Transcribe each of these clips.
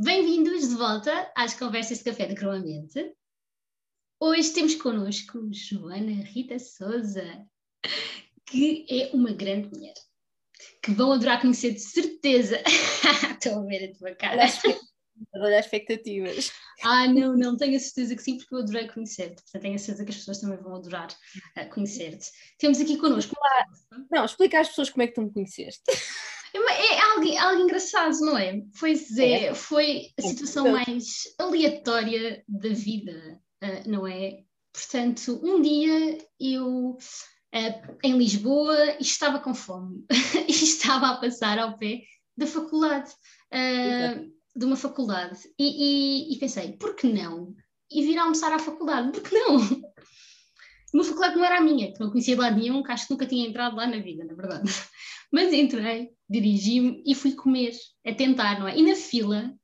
Bem-vindos de volta às conversas de café de Croamente. Hoje temos connosco Joana Rita Souza, que é uma grande mulher, que vão adorar conhecer de certeza. Estou a ver a tua cara. Olha as expectativas. Ah, não, não, tenho a certeza que sim, porque eu adorei conhecer-te. Portanto, tenho a certeza que as pessoas também vão adorar uh, conhecer-te. Temos aqui connosco. Não, explica às pessoas como é que tu me conheceste. É, é algo, algo engraçado, não é? Pois é, é. foi a situação mais aleatória da vida, uh, não é? Portanto, um dia eu, uh, em Lisboa, estava com fome e estava a passar ao pé da faculdade, uh, de uma faculdade, e, e, e pensei, por que não? E vir almoçar à faculdade, por que não? Uma faculdade que não era a minha, que não conhecia de lado nenhum, que acho que nunca tinha entrado lá na vida, na verdade. Mas entrei, dirigi-me e fui comer, a tentar, não é? E na fila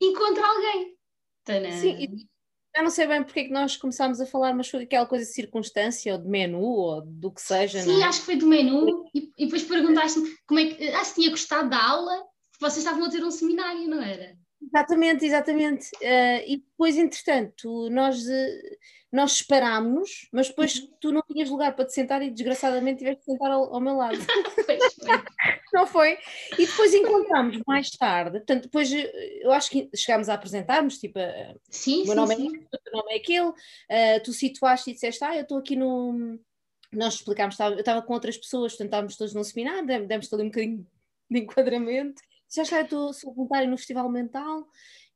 encontro alguém. Tana. Sim, eu não sei bem porque é que nós começámos a falar, mas foi aquela coisa de circunstância ou de menu ou do que seja. Sim, é? acho que foi do menu e, e depois perguntaste-me como é que. Ah, se tinha gostado da aula, vocês estavam a ter um seminário, não era? Exatamente, exatamente. Uh, e depois, entretanto, nós, uh, nós separámos-nos, mas depois uhum. tu não tinhas lugar para te sentar e desgraçadamente tiveste de sentar ao, ao meu lado. não foi? E depois encontramos mais tarde, portanto, depois eh, eu acho que chegámos a apresentarmos, tipo, uh, sim, meu nome sim. é o teu nome é aquele, tu situaste e disseste, ah, eu estou aqui no. Nós explicámos, eu estava com outras pessoas, portanto, estávamos todos num seminário, demos-te ali um bocadinho de enquadramento já está, eu sou voluntária no Festival Mental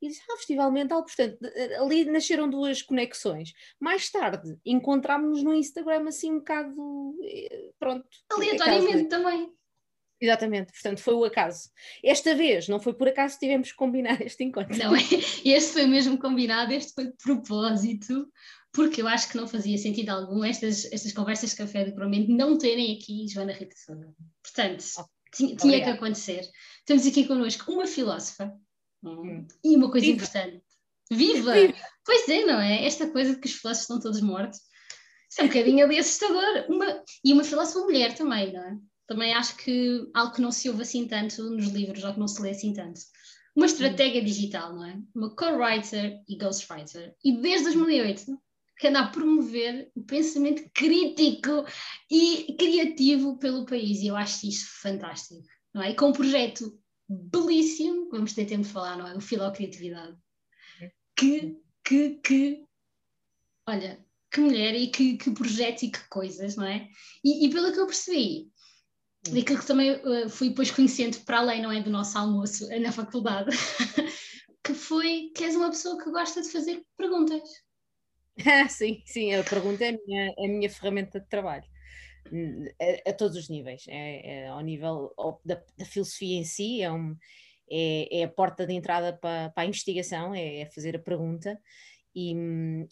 e disse, ah, Festival Mental, portanto, ali nasceram duas conexões. Mais tarde, encontrámos-nos no Instagram assim um bocado, eh, pronto. Aleatoriamente também. Exatamente, portanto foi o acaso. Esta vez não foi por acaso que tivemos que combinar este encontro. Não é? Este foi mesmo combinado, este foi de propósito, porque eu acho que não fazia sentido algum estas, estas conversas de café de provavelmente não terem aqui Joana Rita. Portanto, oh, tinha, tinha que acontecer. Temos aqui connosco uma filósofa hum. e uma coisa Viva. importante. Viva! Viva! Pois é, não é? Esta coisa de que os filósofos estão todos mortos. Isso é um bocadinho ali assustador. Uma, e uma filósofa mulher também, não é? Também acho que algo que não se ouve assim tanto nos livros, ou que não se lê assim tanto. Uma estratégia hum. digital, não é? Uma co-writer e ghostwriter. E desde 2008 que anda a promover o pensamento crítico e criativo pelo país. E eu acho isso fantástico não é? E com um projeto belíssimo, vamos ter tempo de falar, não é? O Filocriatividade. Que, que, que, olha, que mulher e que, que projeto e que coisas, não é? E, e pelo que eu percebi, hum. daquilo que também uh, fui depois conhecendo para além, não é, do nosso almoço na faculdade, que foi que és uma pessoa que gosta de fazer perguntas. sim, sim, a pergunta é a minha, é a minha ferramenta de trabalho a, a todos os níveis, é, é ao nível da, da, filosofia em si, é, um, é, é, a porta de entrada para, para a investigação, é, é, fazer a pergunta. E,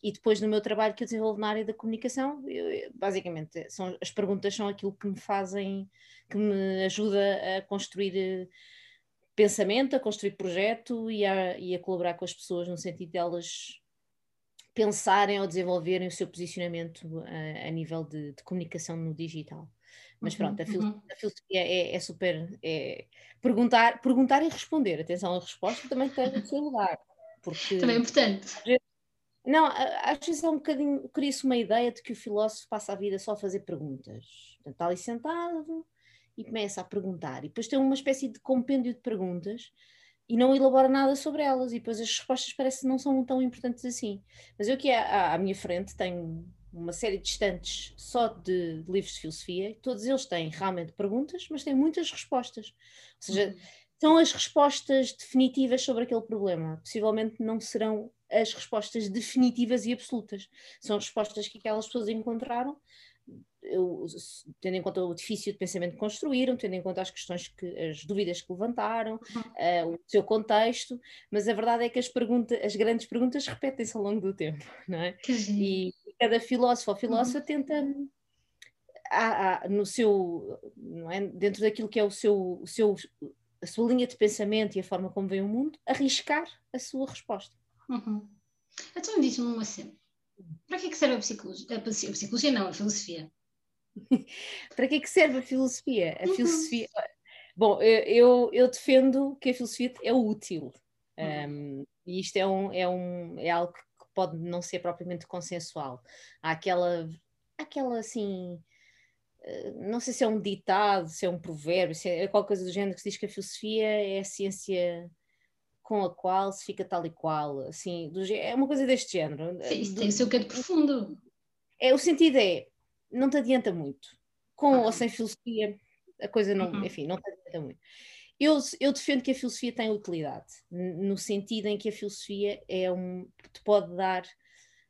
e, depois no meu trabalho que eu desenvolvo na área da comunicação, eu, basicamente são, as perguntas são aquilo que me fazem, que me ajuda a construir eh, pensamento, a construir projeto e a, e a colaborar com as pessoas no sentido delas pensarem ou desenvolverem o seu posicionamento uh, a nível de, de, comunicação no digital. Mas uhum, pronto, a, fil uhum. a filosofia é, é, super. É perguntar, perguntar e responder. Atenção, a resposta também tem o seu lugar. Porque, também é importante. Não, às vezes é um bocadinho. Cria-se uma ideia de que o filósofo passa a vida só a fazer perguntas. Portanto, está ali sentado e começa a perguntar. E depois tem uma espécie de compêndio de perguntas e não elabora nada sobre elas, e depois as respostas parecem que não são tão importantes assim. Mas eu aqui à, à minha frente tenho uma série de estantes só de, de, livros de filosofia, todos eles têm realmente perguntas, mas têm muitas respostas. Ou seja, uhum. são as respostas definitivas sobre aquele problema. Possivelmente não serão as respostas definitivas e absolutas. São respostas que aquelas pessoas encontraram eu, tendo em conta o edifício de pensamento que construíram, tendo em conta as questões que, as dúvidas que levantaram, uhum. uh, o seu contexto, mas a verdade é que as perguntas, as grandes perguntas repetem-se ao longo do tempo, não é? E cada filósofo ou filósofa uhum. tenta há, há, no seu, não é? dentro daquilo que é o seu, o seu, a sua linha de pensamento e a forma como vê o mundo, arriscar a sua resposta. Uhum. Então diz-me uma cena. Para que, é que serve a psicologia? A psicologia não, a filosofia. Para que é que serve a filosofia? A uhum. filosofia. Bom, eu, eu defendo que a filosofia é útil. Um, e isto é, um, é, um, é algo que pode não ser propriamente consensual. Há aquela, aquela assim, eh, não sei se é um ditado, se é um provérbio, se é qualquer coisa do género que se diz que a filosofia é a ciência com a qual se fica tal e qual, assim, do, é uma coisa deste género. Sim, isso tem o seu de profundo. É, o sentido é, não te adianta muito. Com ou sem filosofia, a coisa não, uhum. enfim, não te adianta muito. Eu, eu, defendo que a filosofia tem utilidade, no sentido em que a filosofia é um, te pode dar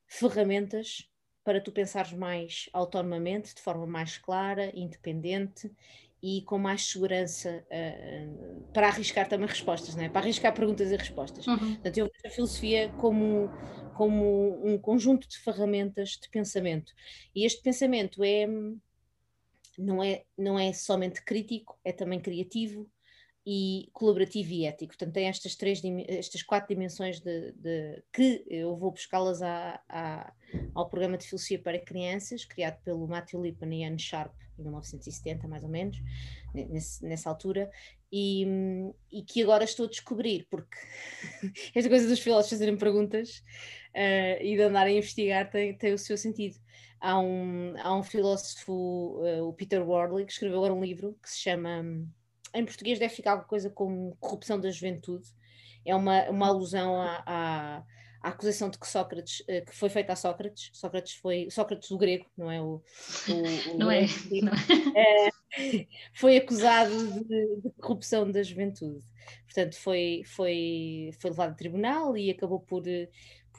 ferramentas para tu pensares mais autonomamente, de forma mais clara, independente e com mais segurança uh, para arriscar também respostas, não é? para arriscar perguntas e respostas. Uhum. Portanto, eu vejo a filosofia como, como um conjunto de ferramentas de pensamento. E este pensamento é, não, é, não é somente crítico, é também criativo, e colaborativo e ético. Portanto, tem estas três, estas quatro dimensões de, de que eu vou buscá-las ao programa de filosofia para crianças, criado pelo Matthew Lipman e Anne Sharp em 1970, mais ou menos, nesse, nessa altura, e, e, que agora estou a descobrir, porque esta coisa dos filósofos fazerem perguntas uh, e de andarem a investigar tem, tem o seu sentido. Há um, há um filósofo, uh, o Peter Worley, que escreveu agora um livro que se chama em português deve ficar alguma coisa como corrupção da juventude. É uma, uma alusão à, à, à acusação de que Sócrates, eh, que foi feita a Sócrates, Sócrates foi Sócrates do grego, não é o, o, o não, é, não é. é. foi acusado de, de, corrupção da juventude. Portanto, foi, foi, foi levado a tribunal e acabou por,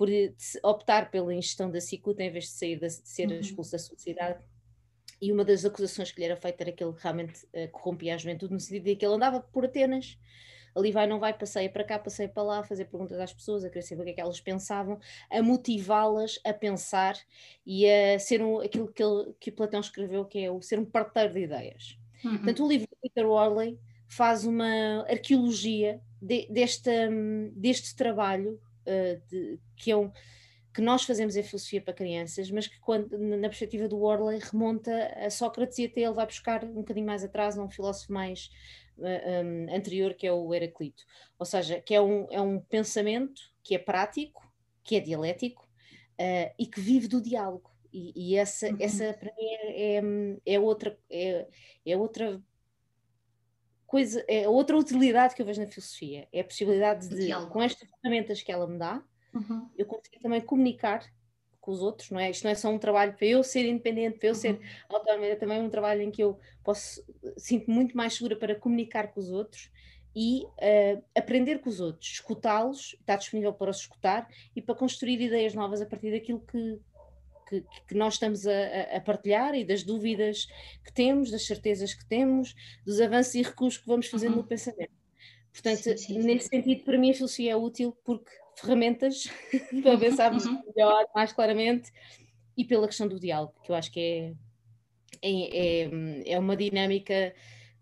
por optar pela ingestão da cicuta em vez de, sair de ser uhum. expulso da sociedade e uma das acusações que lhe era feita era que ele realmente uh, corrompia a juventude, no sentido de que ele andava por Atenas, ali vai, não vai, passeia para cá, passeia para lá, a fazer perguntas às pessoas, a querer saber o que é que elas pensavam, a motivá-las a pensar e a ser um, aquilo que, ele, que Platão escreveu, que é o ser um parteiro de ideias. Uhum. Portanto, o livro de Peter Worley faz uma arqueologia de, deste, um, deste trabalho, uh, de, que é um que nós fazemos em filosofia para crianças, mas que quando, na perspectiva do Orley remonta a Sócrates e até ele vai buscar um bocadinho mais atrás a um filósofo mais uh, eh, um, anterior que é o Heraclito, ou seja, que é um, é um pensamento que é prático, que é dialético uh, e que vive do diálogo e, e essa, uhum. essa para mim é, é, é outra é, é outra coisa, é outra utilidade que eu vejo na filosofia, é a possibilidade de, com estas ferramentas que ela me dá, uhum. eu consigo também comunicar com os outros, não é? Isto não é só um trabalho para eu ser independente, para eu uhum. ser autónoma, é também um trabalho em que eu posso, sinto muito mais segura para comunicar com os outros e uh, aprender com os outros, escutá-los, estar disponível para os escutar e para construir ideias novas a partir daquilo que, que, que nós estamos a, a, partilhar e das dúvidas que temos, das certezas que temos, dos avanços e recuos que vamos fazendo uhum. no pensamento. Portanto, sim, sim, nesse sim. sentido, para mim a filosofia é útil porque ferramentas para pensarmos uhum. melhor, mais claramente, e pela questão do diálogo, que eu acho que é, é, é, é uma dinâmica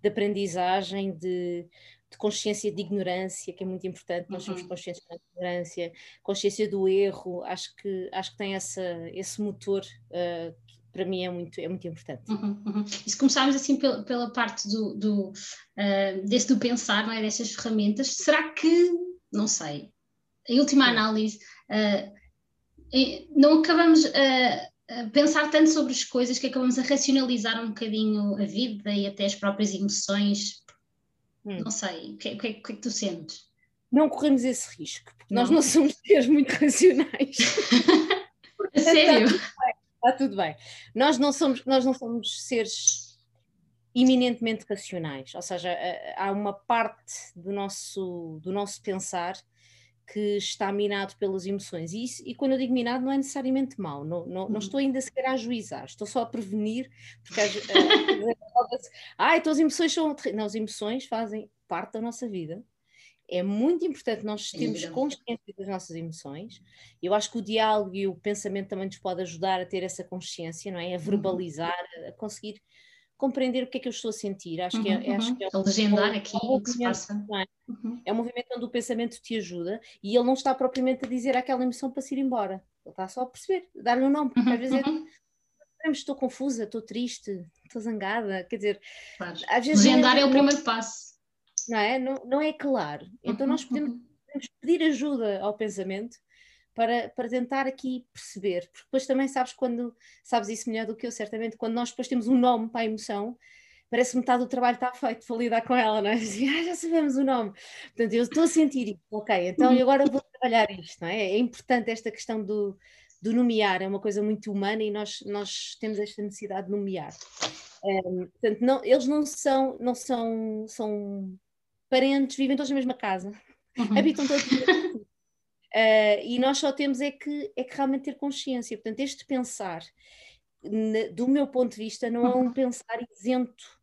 de aprendizagem, de, de, consciência de ignorância, que é muito importante, nós somos uhum. conscientes da ignorância, consciência do erro, acho que, acho que tem essa, esse motor uh, para mim é muito, é muito importante. Uhum, uhum. E se começarmos assim pela, pela parte do, do uh, desse do pensar, não é? destas ferramentas, será que, não sei, em última análise, uh, não acabamos a, pensar tanto sobre as coisas que acabamos a racionalizar um bocadinho a vida e até as próprias emoções. Hum. Não sei, o que, que, que, é que tu sentes? Não corremos esse risco, porque não. nós não somos seres muito racionais. Sério? Está tudo, bem, está tudo bem. Nós não somos, nós não somos seres eminentemente racionais, ou seja, há uma parte do nosso, do nosso pensar que está minado pelas emoções. E, isso, e quando eu digo minado, não é necessariamente mau, não, não, uhum. não estou ainda sequer a ajuizar, estou só a prevenir, porque as, ah, então as emoções são. Não, as emoções fazem parte da nossa vida. É muito importante nós termos consciência das nossas emoções. Eu acho que o diálogo e o pensamento também nos pode ajudar a ter essa consciência, não é? A uhum. verbalizar, a conseguir compreender o que é que eu estou a sentir. Acho, uhum, que, é, uhum. acho que é um, legendar aqui o que se passa. É? Uhum. é um movimento onde o pensamento te ajuda e ele não está propriamente a dizer aquela emoção para se ir embora. Ele está só a perceber, dar-lhe um nome, porque às vezes é, uhum. estou confusa, estou triste, estou zangada, quer dizer, claro. às vezes legendar é, é, o primeiro passo. Não é? Não, não é claro. Então nós uhum, podemos, uhum. podemos pedir ajuda ao pensamento para, para tentar aqui perceber, porque depois também sabes quando, sabes isso melhor do que eu, certamente, quando nós depois temos um nome para a emoção, parece que metade do trabalho está feito para lidar com ela, não é? Assim, ah, já sabemos o nome. Portanto, eu estou a sentir isso, ok, então eu agora vou trabalhar isto, não é? É importante esta questão do, do nomear, é uma coisa muito humana e nós, nós temos esta necessidade de nomear. Um, portanto, não, eles não são, não são, são parentes, vivem todos na mesma casa, uhum. habitam todos uh, e nós só temos é que, é que realmente ter consciência. Portanto, este pensar, do meu ponto de vista, não é um uhum. pensar isento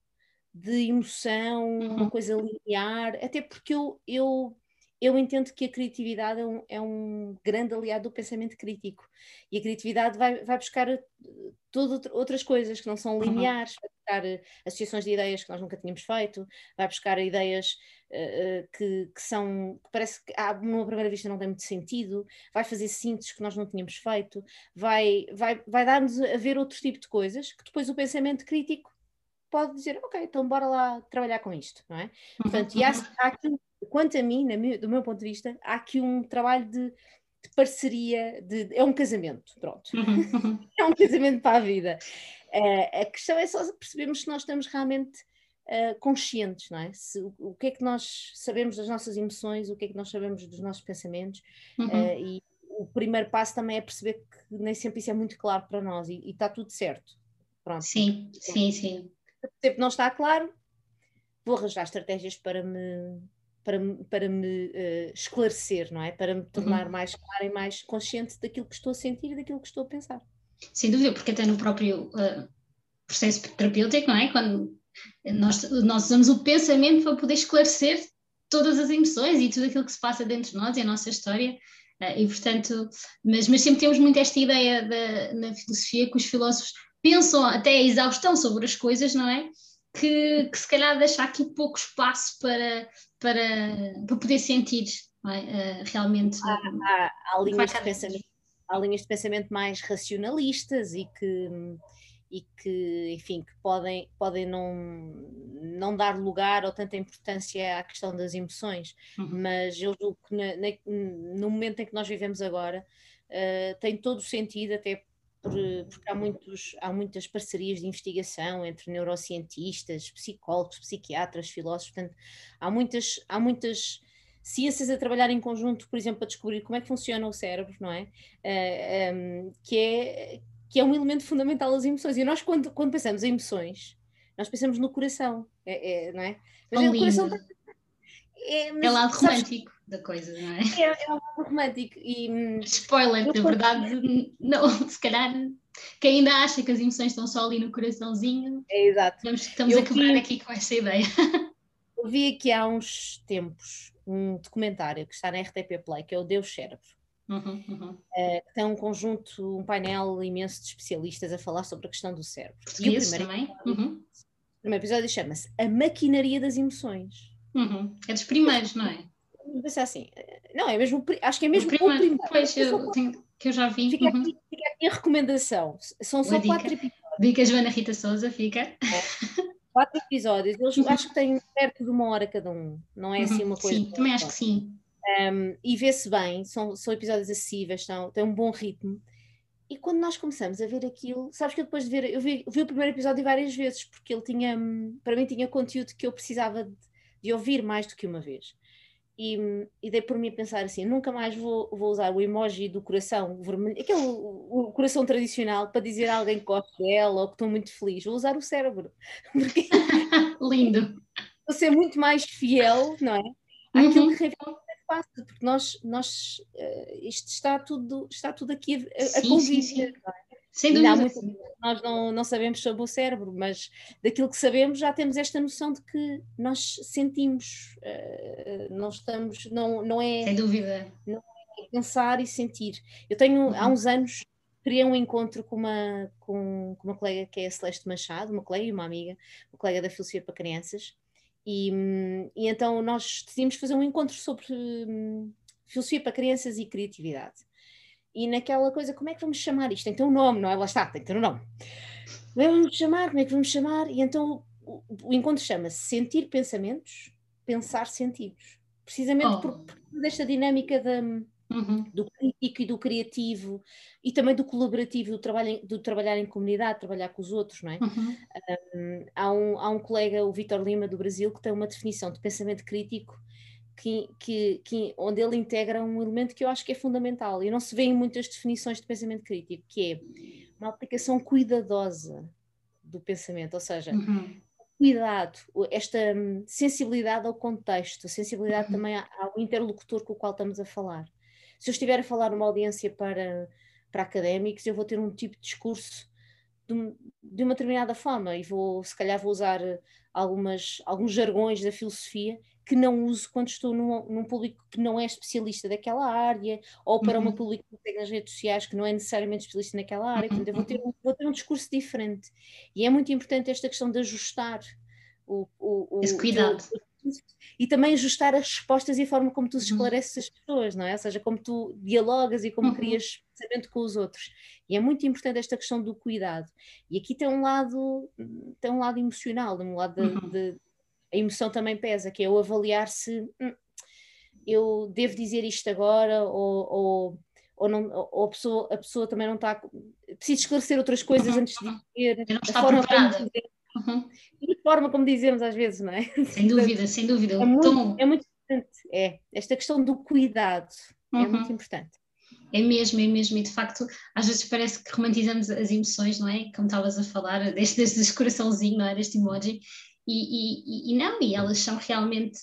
de emoção, uma uhum. coisa linear, até porque eu, eu, eu entendo que a criatividade é um, é um grande aliado do pensamento crítico e a criatividade vai, vai buscar eh, todas outras coisas que não são uhum. lineares, uhum. vai buscar eh, associações de ideias que nós nunca tínhamos feito, vai buscar ideias uh, que, que, são, que parece que à numa primeira vista não tem muito sentido, vai fazer síntese que nós não tínhamos feito, vai, vai, vai dar-nos a ver outro tipo de coisas que depois o pensamento crítico pode dizer, ok, então bora lá trabalhar com isto, não é? Uhum, Portanto, e há, uhum. há aqui, quanto a mim, do meu ponto de vista, há aqui um trabalho de, de parceria, de, é um casamento, pronto. Uhum, é um casamento para a vida. Uh, a questão é só percebermos se nós estamos realmente uh, conscientes, não é? Se, o, o, que é que nós sabemos das nossas emoções, o que é que nós sabemos dos nossos pensamentos, uhum. uh, e o primeiro passo também é perceber que nem sempre isso é muito claro para nós e, e está tudo certo. Pronto. Sim, sim, sim tempo não está claro, vou arranjar estratégias para me, para, para me uh, esclarecer, não é? Para me tornar uhum. mais clara e mais consciente daquilo que estou a sentir e daquilo que estou a pensar. Sem dúvida, porque até no próprio uh, processo terapêutico, não é? Quando nós, nós usamos o pensamento para poder esclarecer todas as emoções e tudo aquilo que se passa dentro de nós e a nossa história. Uh, e portanto, mas, mas sempre temos muito esta ideia da, na filosofia que os filósofos pensam até a exaustão sobre as coisas, não é? Que, que se calhar deixa aqui pouco espaço para, para, para poder sentir é? uh, realmente. Há, há, há, linhas de pensamento, há linhas de pensamento mais racionalistas e que, e que enfim, que podem, podem não, não dar lugar ou tanta importância à questão das emoções, uhum. mas eu julgo que na, na, no momento em que nós vivemos agora uh, tem todo o sentido, até por, porque há, muitos, há muitas parcerias de investigação entre neurocientistas, psicólogos, psiquiatras, filósofos, portanto, há muitas, há muitas ciências a trabalhar em conjunto, por exemplo, para descobrir como é que funciona o cérebro, não é? Uh, eh, um, ehm, que é que é um elemento fundamental das emoções. E nós, quando, quando pensamos em emoções, nós pensamos no coração, é, é não é? Mas o coração é, é lado romântico da coisa, não é? É, é um lado romântico. E, hum, Spoiler, na verdade, não, se calhar quem ainda acha que as emoções estão só ali no coraçãozinho, é exato. estamos, estamos a quebrar vi, aqui com essa ideia. Eu vi aqui há uns tempos um documentário que está na RTP Play, que é o Deus Cérebro. Uhum, uhum. Uh, tem um conjunto, um painel imenso de especialistas a falar sobre a questão do cérebro. E o primeiro, também? Uhum. o primeiro episódio chama-se A Maquinaria das Emoções. Uhum. É dos primeiros, não é? Pensar assim, não, é mesmo, acho que é mesmo o primeiro. O primeiro. Pois, eu tenho, que eu já vi. Fica, uhum. aqui, fica aqui, a recomendação. São só quatro episódios. Dica Joana Rita Souza, fica. É. Quatro episódios, eles uhum. acho que têm perto de uma hora cada um, não é assim uhum. uma coisa. Sim, também acho que sim. Um, e vê-se bem, são, são episódios acessíveis, estão, têm um bom ritmo. E quando nós começamos a ver aquilo, sabes que eu depois de ver, eu vi, eu vi o primeiro episódio várias vezes, porque ele tinha, para mim, tinha conteúdo que eu precisava de, de ouvir mais do que uma vez. E, e dei por mim a pensar assim: nunca mais vou, vou usar o emoji do coração vermelho, aquele o, o coração tradicional, para dizer a alguém que gosto dela ou que estou muito feliz. Vou usar o cérebro. Porque Lindo. Vou ser muito mais fiel, não é? Àquilo uhum. que realmente é fácil, porque nós, nós uh, isto está tudo, está tudo aqui a, a é? Sem dúvida. Muito, nós não, não sabemos sobre o cérebro, mas daquilo que sabemos já temos esta noção de que nós sentimos, uh, não estamos, não, não é. Sem dúvida. Não é pensar e sentir. Eu tenho, uhum. há uns anos, criei um encontro com uma, com, com, uma colega que é a Celeste Machado, uma colega e uma amiga, uma colega da Filosofia para Crianças, e, e então nós decidimos fazer um encontro sobre hum, filosofia para crianças e criatividade e naquela coisa, como é que vamos chamar isto? Tem que ter um nome, não é? Lá está, tem que ter um nome. Como é que vamos chamar? Como é que vamos chamar? E então o, o encontro chama-se Sentir Pensamentos, Pensar Sentidos. precisamente oh. por, por desta dinâmica da, uhum. do crítico e do criativo e também do colaborativo, do, trabalho, do trabalhar em comunidade, trabalhar com os outros, não é? Uhum. Um, há, um, há um colega, o Vitor Lima, do Brasil, que tem uma definição de pensamento crítico que, que, que, onde ele integra um elemento que eu acho que é fundamental e não se vê em muitas definições de pensamento crítico, que é uma aplicação cuidadosa do pensamento, ou seja, uhum. cuidado, esta hum, sensibilidade ao contexto, sensibilidade uhum. também ao interlocutor com o qual estamos a falar. Se eu estiver a falar numa audiência para, para académicos, eu vou ter um tipo de discurso de, de uma determinada forma e vou, se calhar, vou usar algumas, alguns jargões da filosofia que não uso quando estou num, num, público que não é especialista daquela área, ou para uhum. um público que tem nas redes sociais que não é necessariamente especialista naquela área. Portanto, eu vou ter, vou ter um discurso diferente. E é muito importante esta questão de ajustar o, o, o esse cuidado. O, e também ajustar as respostas e a forma como tu uhum. esclareces as pessoas, não é? Ou seja, como tu dialogas e como uhum. crias pensamento com os outros. E é muito importante esta questão do cuidado. E aqui tem um lado, tem um lado emocional, um lado de, uhum. de a emoção também pesa, que é o avaliar se hum, eu devo dizer isto agora ou, ou, ou, não, ou a, pessoa, a pessoa também não está. Preciso esclarecer outras coisas uhum, antes de dizer. Não está forma preparada. Uhum. E a forma como dizemos às vezes, não é? Sem dúvida, sem dúvida. É muito, é muito importante. É, esta questão do cuidado uhum. é muito importante. É mesmo, é mesmo, e de facto, às vezes parece que romantizamos as emoções, não é? Como estavas a falar, deste, deste coraçãozinho, não é? Deste emoji, e, e, e, não, e elas são realmente,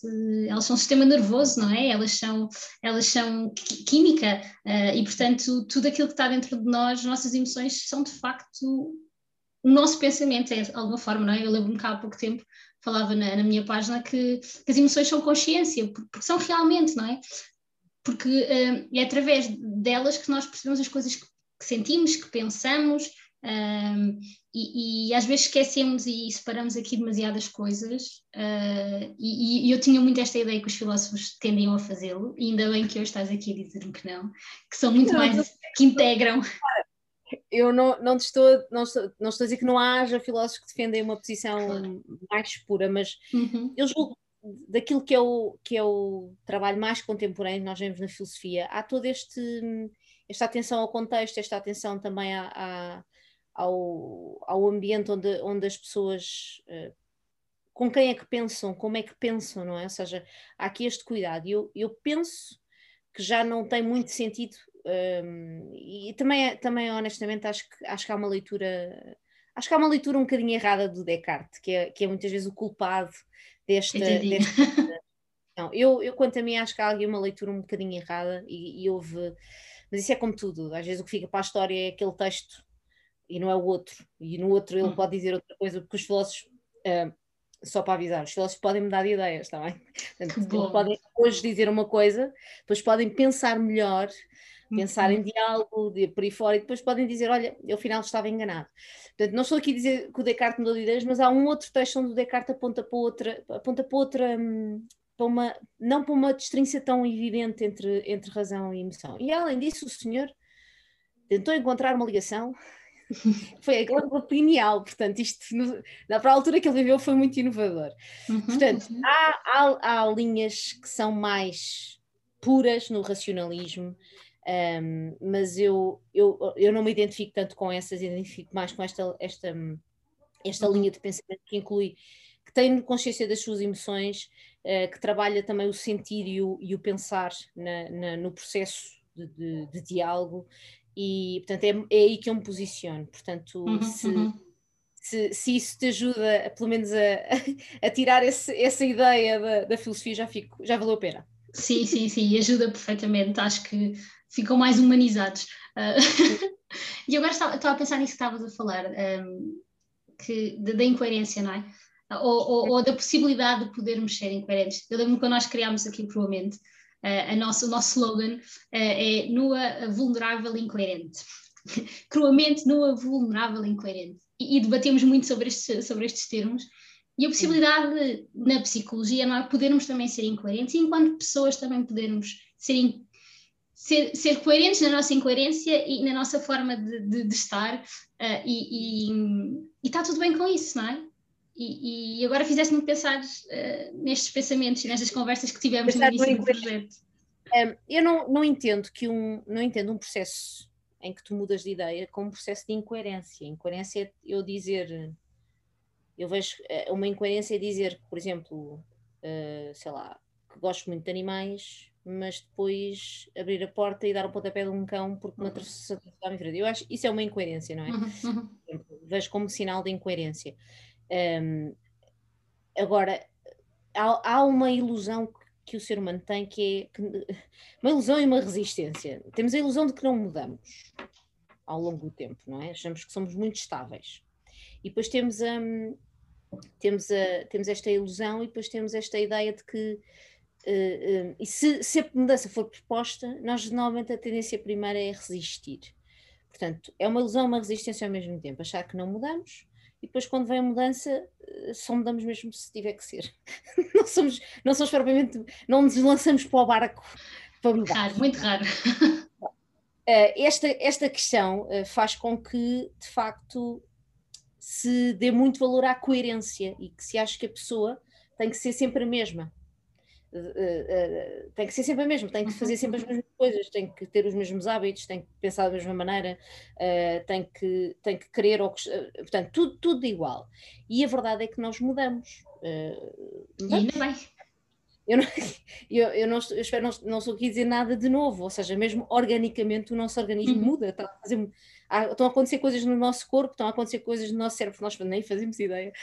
elas são um sistema nervoso, não é? Elas são, elas são química uh, e, portanto, tudo aquilo que está dentro de nós, nossas emoções, são de facto o nosso pensamento, é, de alguma forma, não é? Eu lembro-me cá há pouco tempo, falava na, na minha página que, que, as emoções são consciência, porque são realmente, não é? Porque uh, é através delas que nós percebemos as coisas que, que sentimos, que pensamos, um, e, e, às vezes esquecemos e separamos aqui demasiadas coisas, uh, e, e, eu tinha muito esta ideia que os filósofos tendiam a fazê-lo, e ainda bem que hoje estás aqui a dizer-me que não, que são muito não, mais não, que integram. Eu não, não, estou, não, estou, não estou a dizer que não haja filósofos que defendem uma posição claro. mais pura, mas uhum. eu julgo daquilo que é, o, que é o trabalho mais contemporâneo que nós vemos na filosofia, há toda este, esta atenção ao contexto, esta atenção também à, à ao, ao ambiente onde, onde as pessoas uh, com quem é que pensam, como é que pensam, não é? Ou seja, há aqui este cuidado. Eu, eu penso que já não tem muito sentido, um, ehm, e também, é, também honestamente acho que, acho que há uma leitura, acho que há uma leitura um bocadinho errada do Descartes, que é, que é muitas vezes o culpado desta. desta não, eu, eu, quanto a mim, acho que há ali uma leitura um bocadinho errada e, e houve. Mas isso é como tudo, às vezes o que fica para a história é aquele texto e não é o outro. E no outro ele hum. pode dizer outra coisa, porque os filósofos, uh, só para avisar, os filósofos podem mudar de ideias, está bem? Portanto, podem hoje dizer uma coisa, depois podem pensar melhor, pensar em uhum. diálogo, de por aí fora, e depois podem dizer, olha, eu afinal estava enganado. Portanto, não estou aqui a dizer que o Descartes mudou de ideias, mas há um outro texto onde o Descartes aponta para outra, aponta para outra, hum, para uma, não para uma distância tão evidente entre, entre razão e emoção. E além disso, o senhor tentou encontrar uma ligação foi a pineal, portanto, isto no, para a altura que ele viveu foi muito inovador. Uhum, portanto, uhum. Há, há, há, linhas que são mais puras no racionalismo, um, mas eu, eu, eu não me identifico tanto com essas, identifico mais com esta, esta, esta linha de pensamento que inclui, que tem consciência das suas emoções, uh, que trabalha também o sentir e o, e o pensar na, na, no processo de, de, de diálogo e portanto é, é aí que eu me posiciono. Portanto, uhum, se, uhum. Se, se, isso te ajuda, pelo menos, a, a tirar esse, essa ideia da, da, filosofia, já, fico, já valeu a pena. Sim, sim, sim, ajuda perfeitamente. Acho que ficam mais humanizados. Uh, e agora estava, estava, a pensar nisso que estavas a falar, um, que, da incoerência, não é? Ou, ou, ou, da possibilidade de podermos ser incoerentes. Eu lembro-me quando nós criámos aqui provavelmente a nossa, o nosso slogan é nua, vulnerável e incoerente. Cruamente nua, vulnerável e incoerente. E, e debatemos muito sobre, estes, sobre estes termos. E a possibilidade de, na psicologia é podermos também ser incoerentes e enquanto pessoas também podermos ser, ser, ser coerentes na nossa incoerência e na nossa forma de, de, de estar uh, e, e, e está tudo bem com isso, não é? E, e, agora fizeste-me pensar uh, nestes pensamentos e nestas conversas que tivemos pensar no início do projeto. Um, eu não, não entendo que um não entendo um processo em que tu mudas de ideia como um processo de incoerência. Incoerência é eu dizer eu vejo eh, uma incoerência é dizer, por exemplo, uh, sei lá, que gosto muito de animais, mas depois abrir a porta e dar o pontapé de um cão porque uma atravessou a frente. Eu acho isso é uma incoerência, não é? Uhum, uhum. Vejo como sinal de incoerência. Um, agora, há, há, uma ilusão que o ser humano tem que é que, uma ilusão e uma resistência. Temos a ilusão de que não mudamos ao longo do tempo, não é? Achamos que somos muito estáveis. E depois temos, um, temos, a, temos esta ilusão e depois temos esta ideia de que uh, uh, e se, se a mudança for proposta, nós normalmente a tendência primeira é resistir. Portanto, é uma ilusão, uma resistência ao mesmo tempo, achar que não mudamos e depois quando vem a mudança eh, só mudamos mesmo se tiver que ser. não somos, não somos propriamente, não nos lançamos para o barco para mudar. Raro, muito raro. esta, esta questão faz com que, de facto, se dê muito valor à coerência e que se acha que a pessoa tem que ser sempre a mesma. Uh, uh, tem que ser sempre a mesma, tem que fazer sempre as mesmas coisas, tem que ter os mesmos hábitos, tem que pensar da mesma maneira, uh, tem, que, tem que querer, ou, portanto, tudo, tudo igual. E a verdade é que nós mudamos. e ainda bem. Eu, não, eu, eu, não, eu espero não, não estou aqui dizer nada de novo, ou seja, mesmo organicamente o nosso organismo uhum. muda, está a fazer estão a acontecer coisas no nosso corpo, estão a acontecer coisas no nosso cérebro nós nem fazemos ideia.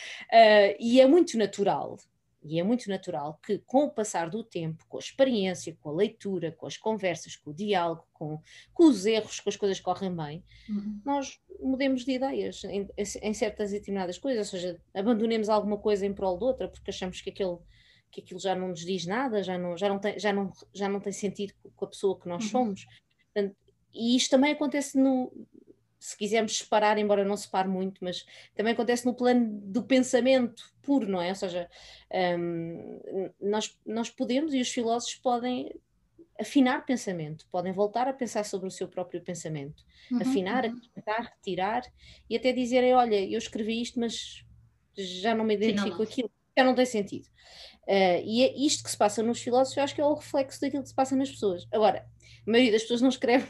E é muito natural, e é muito natural que, com o passar do tempo, com a experiência, com a leitura, com as conversas, com o diálogo, com, com os erros, com as coisas que correm bem, uhum. nós mudemos de ideias em, em, certas e determinadas coisas, ou seja, abandonemos alguma coisa em prol de outra, porque achamos que aquele que aquilo já não nos diz nada, já não, já não, tem, já não, já não tem sentido com a pessoa que nós uhum. somos. Portanto, e isto também acontece no, se quisermos separar, embora não separe muito, mas também acontece no plano do pensamento puro, não é? Ou seja, um, nós, nós podemos e os filósofos podem afinar pensamento, podem voltar a pensar sobre o seu próprio pensamento, uhum, afinar, uhum. acrescentar, retirar e até dizerem: olha, eu escrevi isto, mas já não me identifico com aquilo, já não tem sentido. Uh, e é isto que se passa nos filósofos, eu acho que é o reflexo daquilo que se passa nas pessoas. Agora, a maioria das pessoas não escreve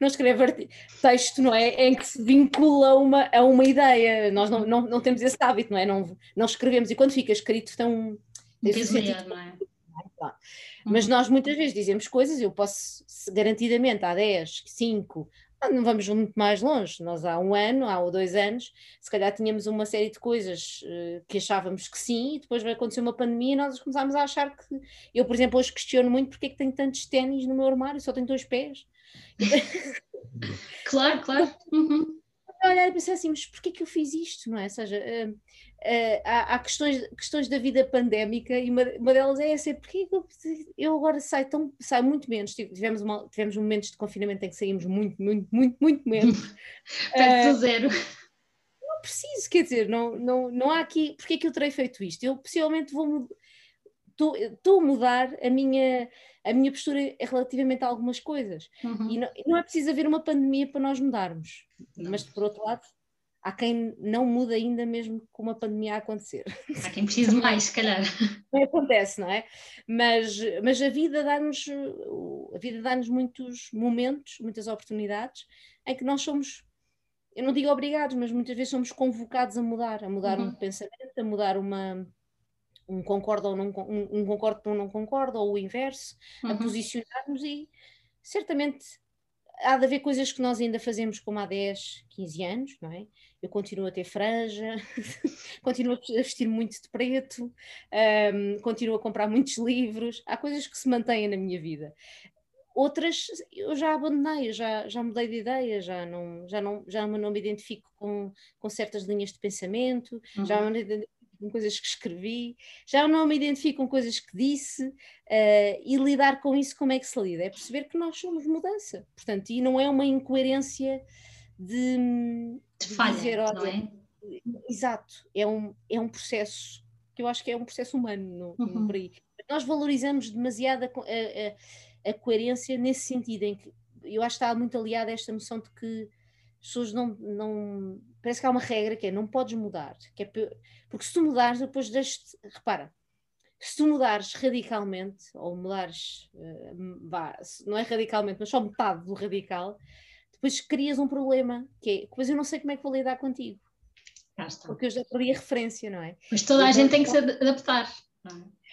não escreve texto, não é? Em que se vincula uma, a uma ideia. Nós não, não, não temos esse hábito, não é? Não, não escrevemos. E quando fica escrito, tão. Sentido, não é? Mas uhum. nós muitas vezes dizemos coisas, eu posso garantidamente há 10, 5, não vamos muito mais longe. Nós há um ano, há dois anos, se calhar tínhamos uma série de coisas uh, que achávamos que sim, e depois vai acontecer uma pandemia e nós começámos a achar que. Eu, por exemplo, hoje questiono muito porque é que tenho tantos ténis no meu armário, só tenho dois pés. claro, claro. Uhum. Olhar e pensar assim, mas porquê que eu fiz isto, não é? Ou seja, uh, uh, há, há, questões, questões da vida pandémica e uma, uma delas é essa, porque eu, eu agora saio, tão, saio muito menos, tivemos, uma, tivemos momentos de confinamento em que saímos muito, muito, muito, muito menos. Perto do zero. Não preciso, quer dizer, não, não, não há aqui, porque é que eu terei feito isto? Eu possivelmente vou estou a mudar a minha, a minha postura relativamente a algumas coisas. Uhum. E não, não, é preciso haver uma pandemia para nós mudarmos. Não. Mas, por outro lado, há quem não muda ainda mesmo com uma pandemia a acontecer. Há quem precise mais, se calhar. Não acontece, não é? Mas, mas a vida dá-nos a vida dá-nos muitos momentos, muitas oportunidades em que nós somos eu não digo obrigados, mas muitas vezes somos convocados a mudar, a mudar uhum. um pensamento, a mudar uma, um concorda ou não um, um concordo ou não concorda, ou o inverso, uhum. a posicionarmos e certamente há de haver coisas que nós ainda fazemos como há 10, 15 anos, não é? Eu continuo a ter franja, continuo a vestir muito de preto, um, continuo a comprar muitos livros, há coisas que se mantêm na minha vida. Outras eu já abandonei, eu já, já mudei de ideia, já não, já não, já não me identifico com, com certas linhas de pensamento, uhum. já não me com coisas que escrevi, já não me identifico com coisas que disse, uh, e lidar com isso, como é que se lida? É perceber que nós somos mudança, portanto, e não é uma incoerência de, de, de falha, dizer, olha, não é? Exato, é um, é um processo que eu acho que é um processo humano no, uhum. no Nós valorizamos demasiado a, a, a, coerência nesse sentido, em que eu acho que está muito aliada a esta noção de que As pessoas não, não. Parece que há uma regra que é não podes mudar. Que é, porque se tu mudares, depois deixas. Repara, se tu mudares radicalmente, ou mudares, uh, vá, não é radicalmente, mas só metade do radical, depois crias um problema, que é, depois eu não sei como é que vou lidar contigo. Porque eu já perdi a referência, não é? Mas toda a gente tem que se adaptar. É?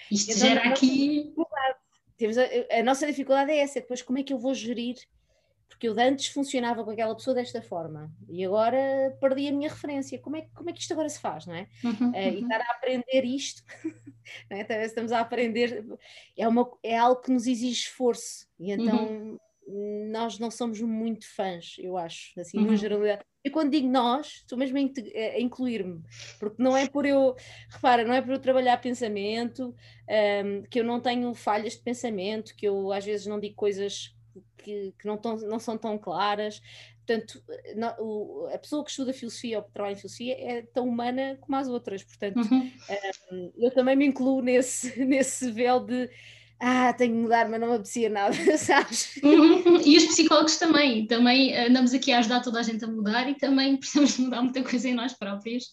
Isto então, gera aqui. Temos a, a, nossa dificuldade é essa, é depois como é que eu vou gerir porque eu antes funcionava com aquela pessoa desta forma e agora perdi a minha referência. Como é, como é que isto agora se faz, não é? Uhum, uh, E uhum. estar a aprender isto, não é? estamos a aprender, é, uma, é algo que nos exige esforço e então uhum. nós não somos muito fãs, eu acho, assim, uhum. generalidade. E quando digo nós, estou mesmo a incluir-me, porque não é por eu, repara, não é por eu trabalhar pensamento, um, que eu não tenho falhas de pensamento, que eu às vezes não digo coisas que, que não, tão, não são tão claras. Portanto, não, o, a pessoa que estuda filosofia ou que trabalha em filosofia é tão humana como as outras. Portanto, uhum. um, eu também me incluo nesse, nesse véu de ah, tenho que mudar, mas não me apetecia nada, sabes? Uhum. E os psicólogos também, também andamos aqui a ajudar toda a gente a mudar e também precisamos mudar muita coisa em nós próprios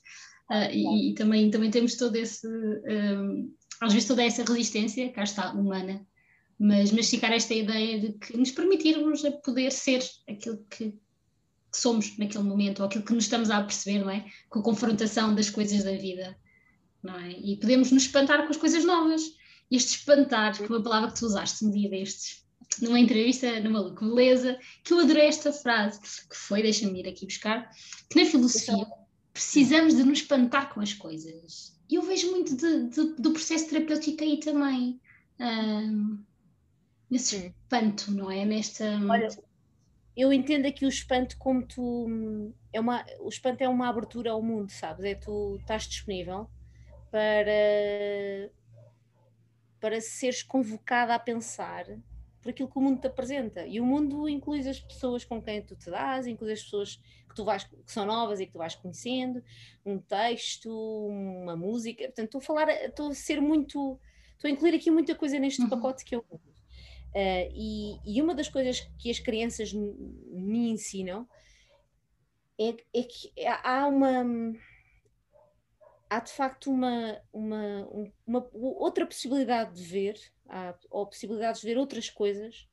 uh, e, e, também, também temos todo esse, um, às vezes toda essa resistência, cá está, humana, mas masticar esta ideia de que nos permitirmos a poder ser aquilo que, que, somos naquele momento, ou aquilo que nos estamos a perceber, não é? Com a confrontação das coisas da vida, não é? E podemos nos espantar com as coisas novas. Este espantar, que é uma palavra que tu usaste um dia destes, numa entrevista no Maluco Beleza, que eu adorei esta frase, que foi, deixa-me ir aqui buscar, que na filosofia precisamos de nos espantar com as coisas. E eu vejo muito de, de, do processo terapêutico aí também. Um, nesse Sim. espanto, não é? Nesta. Olha, eu entendo aqui o espanto como tu. É uma, o espanto é uma abertura ao mundo, sabes? É tu estás disponível para. para seres convocada a pensar por aquilo que o mundo te apresenta. E o mundo inclui as pessoas com quem tu te dás, inclui as pessoas que tu vais, que são novas e que tu vais conhecendo, um texto, uma música. Portanto, estou a falar, estou a ser muito. Estou a incluir aqui muita coisa neste uhum. pacote que eu Uh, e, e, uma das coisas que as crianças me ensinam é, é, que há uma. Há de facto uma, uma, uma outra possibilidade de ver, há, ou possibilidade de ver outras coisas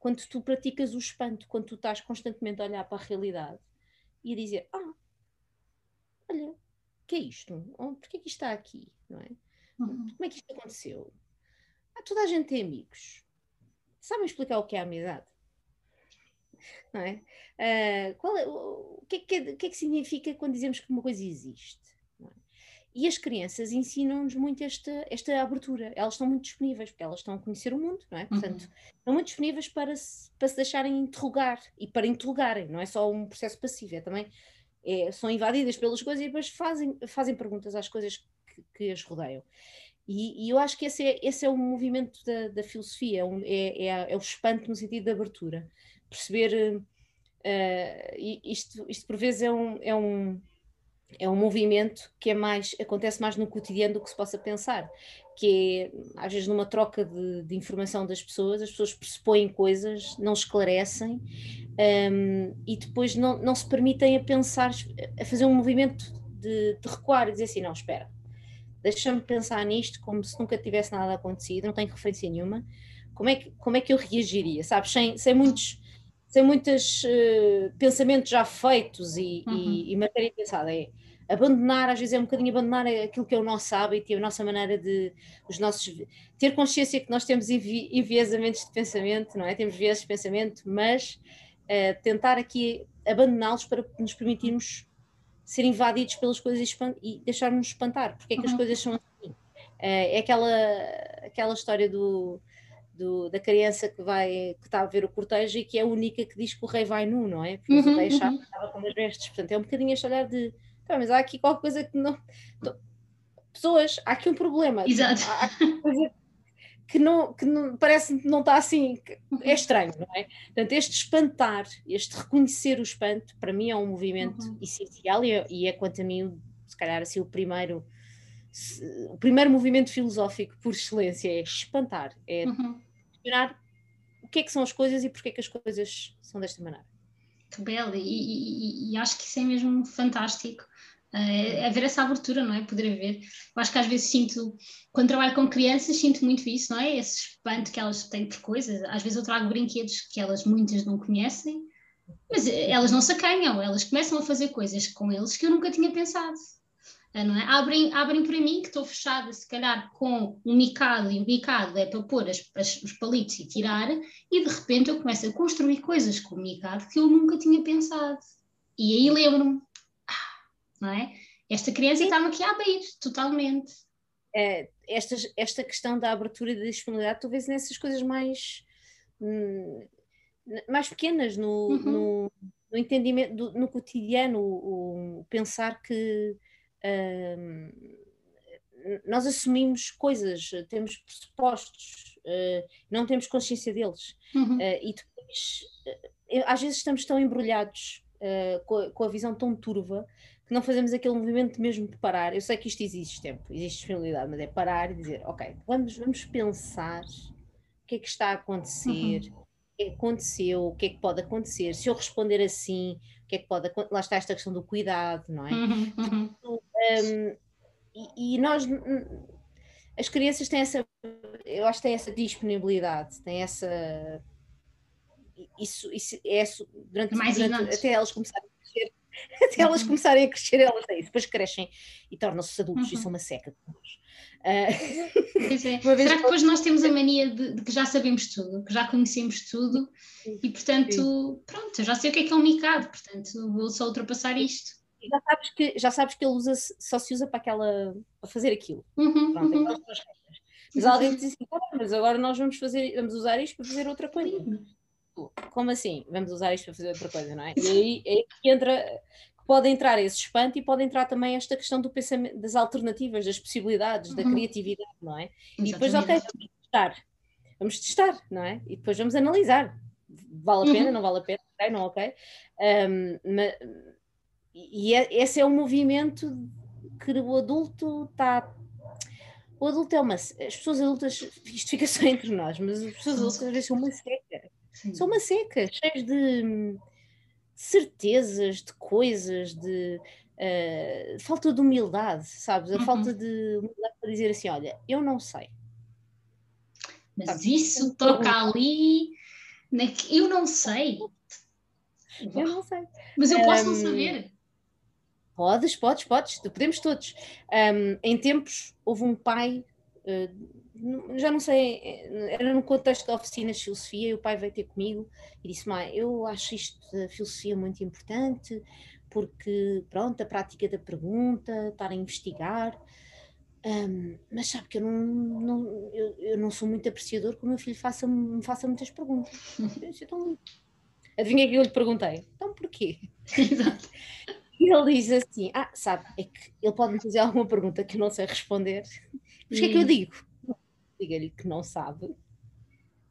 quando tu praticas o espanto, quando tu estás constantemente a olhar para a realidade e a dizer: Ah, olha, o que é isto? Oh, Porquê é que isto está aqui? Não é? Uhum. Como é que isto aconteceu? Ah, toda a gente tem amigos sabem explicar o que é amizade? Não é? Uh, qual é o, que é que, o que, é que significa quando dizemos que uma coisa existe? É? E as crianças ensinam-nos muito esta, esta abertura. Elas estão muito disponíveis, porque elas estão a conhecer o mundo, não é? Portanto, uhum. estão muito disponíveis para se, para se deixarem interrogar e para interrogarem. Não é só um processo passivo, é também é, são invadidas pelas coisas e depois fazem, fazem perguntas às coisas que, que as rodeiam. E, e, eu acho que esse é, esse é o movimento da, da filosofia, é, é, é, o espanto no sentido de abertura. Perceber. Uh, isto, isto por vezes é um, é, um, é um movimento que é mais, acontece mais no cotidiano do que se possa pensar, que é, às vezes, numa troca de, de informação das pessoas, as pessoas pressupõem coisas, não esclarecem um, e depois não, não se permitem a pensar, a fazer um movimento de, de recuar e dizer assim: não, espera deixa-me pensar nisto como se nunca tivesse nada acontecido, não tenho referência nenhuma. Como é que, como é que eu reagiria, sabes? Sem, sem muitos, sem muitos uh, pensamentos já feitos e, uhum. e, e matéria pensada. É abandonar, às vezes é um bocadinho abandonar aquilo que é o nosso hábito e a nossa maneira de os nossos ter consciência que nós temos envi, enviesamentos de pensamento, não é? Temos viés de pensamento, mas uh, tentar aqui abandoná-los para nos permitirmos ser invadidos pelas coisas e deixar-nos espantar, porque é que uhum. as coisas são assim. Uh, é aquela, aquela história do, do, da criança que vai que está a ver o cortejo e que é a única que diz que o rei vai nu, não é? Porque uhum, o rei uhum. estava com as vestes, portanto é um bocadinho este olhar de tá, mas há aqui qualquer coisa que não. Pessoas, há aqui um problema. Exato. Há, há coisa que não, que não parece que não está assim, é estranho, não é? Portanto, este espantar, este reconhecer o espanto, para mim é um movimento uhum. essencial e é, e é, quanto a mim, se calhar assim, o primeiro, o primeiro movimento filosófico por excelência é espantar, é uhum. questionar o que é que são as coisas e porque é que as coisas são desta maneira. Que belo, e, e, e, acho que isso é mesmo fantástico. Uh, é ver essa abertura, não é? Poder ver. Eu acho que às vezes sinto, quando trabalho com crianças, sinto muito isso, não é? Esse espanto que elas têm por coisas. Às vezes eu trago brinquedos que elas muitas não conhecem, mas elas não se acanham, elas começam a fazer coisas com eles que eu nunca tinha pensado. É, não é? abrem, abrem para mim que estou fechada, se calhar com um micado, e o micado é para pôr as, as, os palitos e tirar, e de repente eu começo a construir coisas com o micado que eu nunca tinha pensado. E aí lembro-me, não é? Esta criança está-me aqui a abrir totalmente. É, esta, esta questão da abertura e da disponibilidade, talvez nessas coisas mais, hum, mais pequenas, no, uhum. no, no, entendimento, do, no cotidiano, o, o pensar que nós assumimos coisas, temos pressupostos, uh, não temos consciência deles. Uhum. Uh, e depois, uh, às vezes, estamos tão embrulhados com a, com, a, visão tão turva que não fazemos aquele movimento mesmo de parar. Eu sei que isto existe tempo, existe disponibilidade, mas é parar e dizer: Ok, vamos, vamos pensar o que é que está a acontecer. Uhum. O que é que aconteceu, o que é que pode acontecer, se eu responder assim, o que é que pode acontecer, lá está esta questão do cuidado, não é? Uhum, uhum. Um, e, e, nós, as crianças têm essa, eu acho que têm essa disponibilidade, têm essa. Isso, isso é isso, durante, durante até elas começarem a crescer, até elas uhum. começarem a crescer, elas têm isso, depois crescem e tornam-se adultos uhum. e são uma seca de uh, é. Será que depois nós temos a mania de, de, que já sabemos tudo, que já conhecemos tudo e portanto, pronto, eu já sei o que é que é um micado, portanto vou só ultrapassar isto já sabes que já sabes que ele usa só se usa para aquela para fazer aquilo. Uhum, Pronto, uhum. Mas alguém diz assim, ah, mas agora nós vamos fazer, vamos usar isto para fazer outra coisa. Como assim? Vamos usar isto para fazer outra coisa, não é? E aí é que entra, pode entrar esse espanto e pode entrar também esta questão do pensamento, das alternativas, das possibilidades, uhum. da criatividade, não é? E depois, ok, vamos testar, vamos testar, não é? E depois vamos analisar. Vale a pena, uhum. não vale a pena, ok, não ok. Um, mas, e é, esse é o movimento que o adulto está. O adulto é uma. As pessoas adultas, isto fica só entre nós, mas as pessoas adultas às vezes são uma seca. Sim. São uma seca, cheias de certezas, de coisas, de uh, falta de humildade, sabes? A uhum. falta de humildade para dizer assim: olha, eu não sei. Mas sabes? isso toca ali, na... eu não sei. Eu não sei. Mas eu posso um, não saber. Podes, podes, podes, podemos todos. Um, em tempos houve um pai, uh, já não sei, era no contexto da oficina de filosofia, e o pai veio ter comigo e disse: Mãe, eu acho isto da filosofia muito importante, porque, pronto, a prática da pergunta, estar a investigar. Um, mas sabe que eu não, não eu, eu, não sou muito apreciador que o meu filho faça, me faça muitas perguntas. Então, adivinha que eu lhe perguntei? Então porquê? Exato. E ele diz assim: Ah, sabe, é que ele pode me fazer alguma pergunta que eu não sei responder. Mas o que é que eu digo? Diga-lhe que não sabe.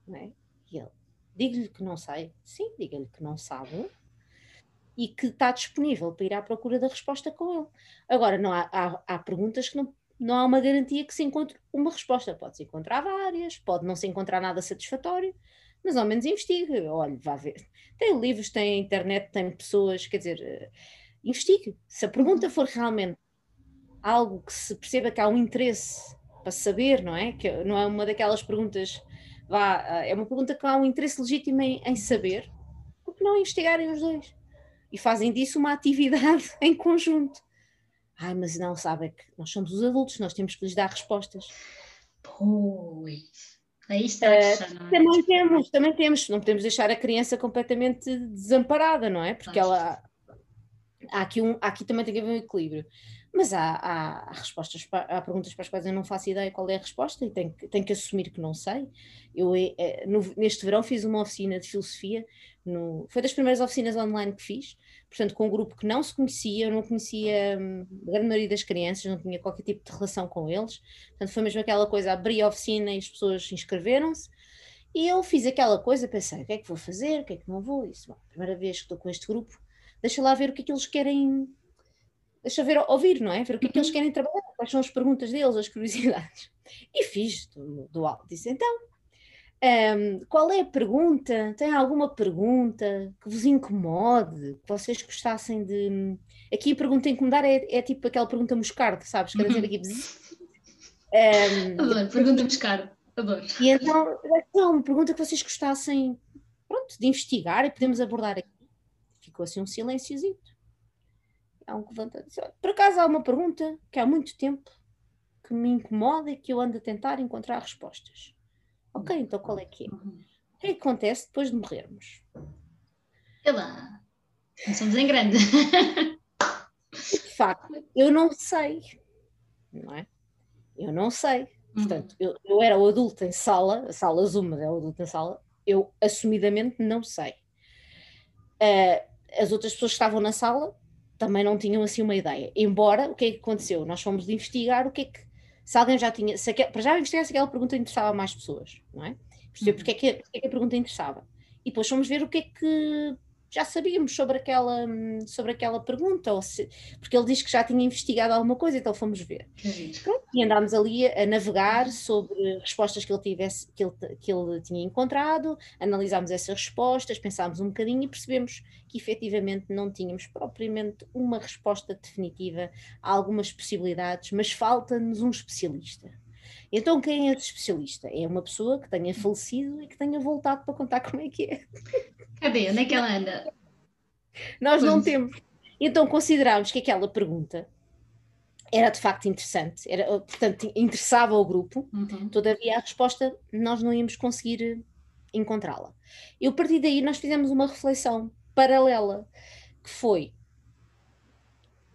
Não é? E ele: Diga-lhe que não sei. Sim, diga-lhe que não sabe. E que está disponível para ir à procura da resposta com ele. Agora, não há, há, há perguntas que não, não há uma garantia que se encontre uma resposta. Pode-se encontrar várias, pode não se encontrar nada satisfatório, mas ao menos investigue. Olha, vá ver. Tem livros, tem internet, tem pessoas, quer dizer investigue. Se a pergunta for realmente algo que se perceba que há um interesse para saber, não é? Que não é uma daquelas perguntas, vá, ah, é uma pergunta que há um interesse legítimo em, em saber, porque não investigarem os dois? E fazem disso uma atividade em conjunto. Ai, mas não, sabe, é que nós somos os adultos, nós temos que lhes dar respostas. Pois. Aí está uh, é? também temos, também temos, não podemos deixar a criança completamente desamparada, não é? Porque ela há aqui, um, há aqui também tem que haver um equilíbrio. Mas há, há, respostas, há perguntas para as quais eu não faço ideia qual é a resposta e tenho que, tenho que assumir que não sei. Eu, é, no, neste verão, fiz uma oficina de filosofia, no, foi das primeiras oficinas online que fiz, portanto, com um grupo que não se conhecia, eu não conhecia hum, a grande maioria das crianças, não tinha qualquer tipo de relação com eles. Portanto, foi mesmo aquela coisa: abri a oficina e as pessoas inscreveram-se. E eu fiz aquela coisa, pensei: o que é que vou fazer, o que é que não vou? Isso, bom, primeira vez que estou com este grupo deixa lá ver o que é que eles querem, deixa ver, ouvir, não é? Ver o que é que eles uhum. querem trabalhar, quais são as perguntas deles, as curiosidades. E fiz do, do alto, disse então, Um, qual é a pergunta? Tem alguma pergunta que vos incomode? Que vocês gostassem de. Aqui a pergunta incomodar é, é tipo aquela pergunta moscarda, sabes? Quer dizer aqui. Um, Adoro, pergunta moscarda. Adoro. E então, é uma pergunta que vocês gostassem pronto, de investigar e podemos abordar aqui. Ficou assim um silenciozito. Há um que levanta. Por acaso há uma pergunta que há muito tempo que me incomoda e que eu ando a tentar encontrar respostas. Ok, então qual é que é? O que é que acontece depois de morrermos? Não somos em grande. De facto, eu não sei, não é? Eu não sei. Portanto, eu, eu era o adulto em sala, a sala Zoom é o adulto em sala, eu assumidamente não sei. Uh, as outras pessoas que estavam na sala também não tinham assim uma ideia. Embora, o que é que aconteceu? Nós fomos investigar o que é que se alguém já tinha, se aquel, para já investigar se aquela pergunta interessava mais pessoas, não é? Perceber uhum. porque, é que, porque é que a pergunta interessava. E depois fomos ver o que é que já sabíamos sobre aquela, sobre aquela pergunta, ou se, porque ele diz que já tinha investigado alguma coisa, então fomos ver. Pronto, e andámos ali a, a, navegar sobre respostas que ele, tivesse, que, ele, que ele tinha encontrado, analisámos essas respostas, pensámos um bocadinho e percebemos que efetivamente não tínhamos propriamente uma resposta definitiva a algumas possibilidades, mas falta-nos um especialista. Então, quem é esse especialista? É uma pessoa que tenha falecido e que tenha voltado para contar como é que é. Cadê? Onde é que ela anda? Nós pois. não temos. Então, considerámos que aquela pergunta era de facto interessante, era, portanto, interessava ao grupo, uhum. todavia a resposta nós não íamos conseguir encontrá-la. E a partir daí nós fizemos uma reflexão paralela, que foi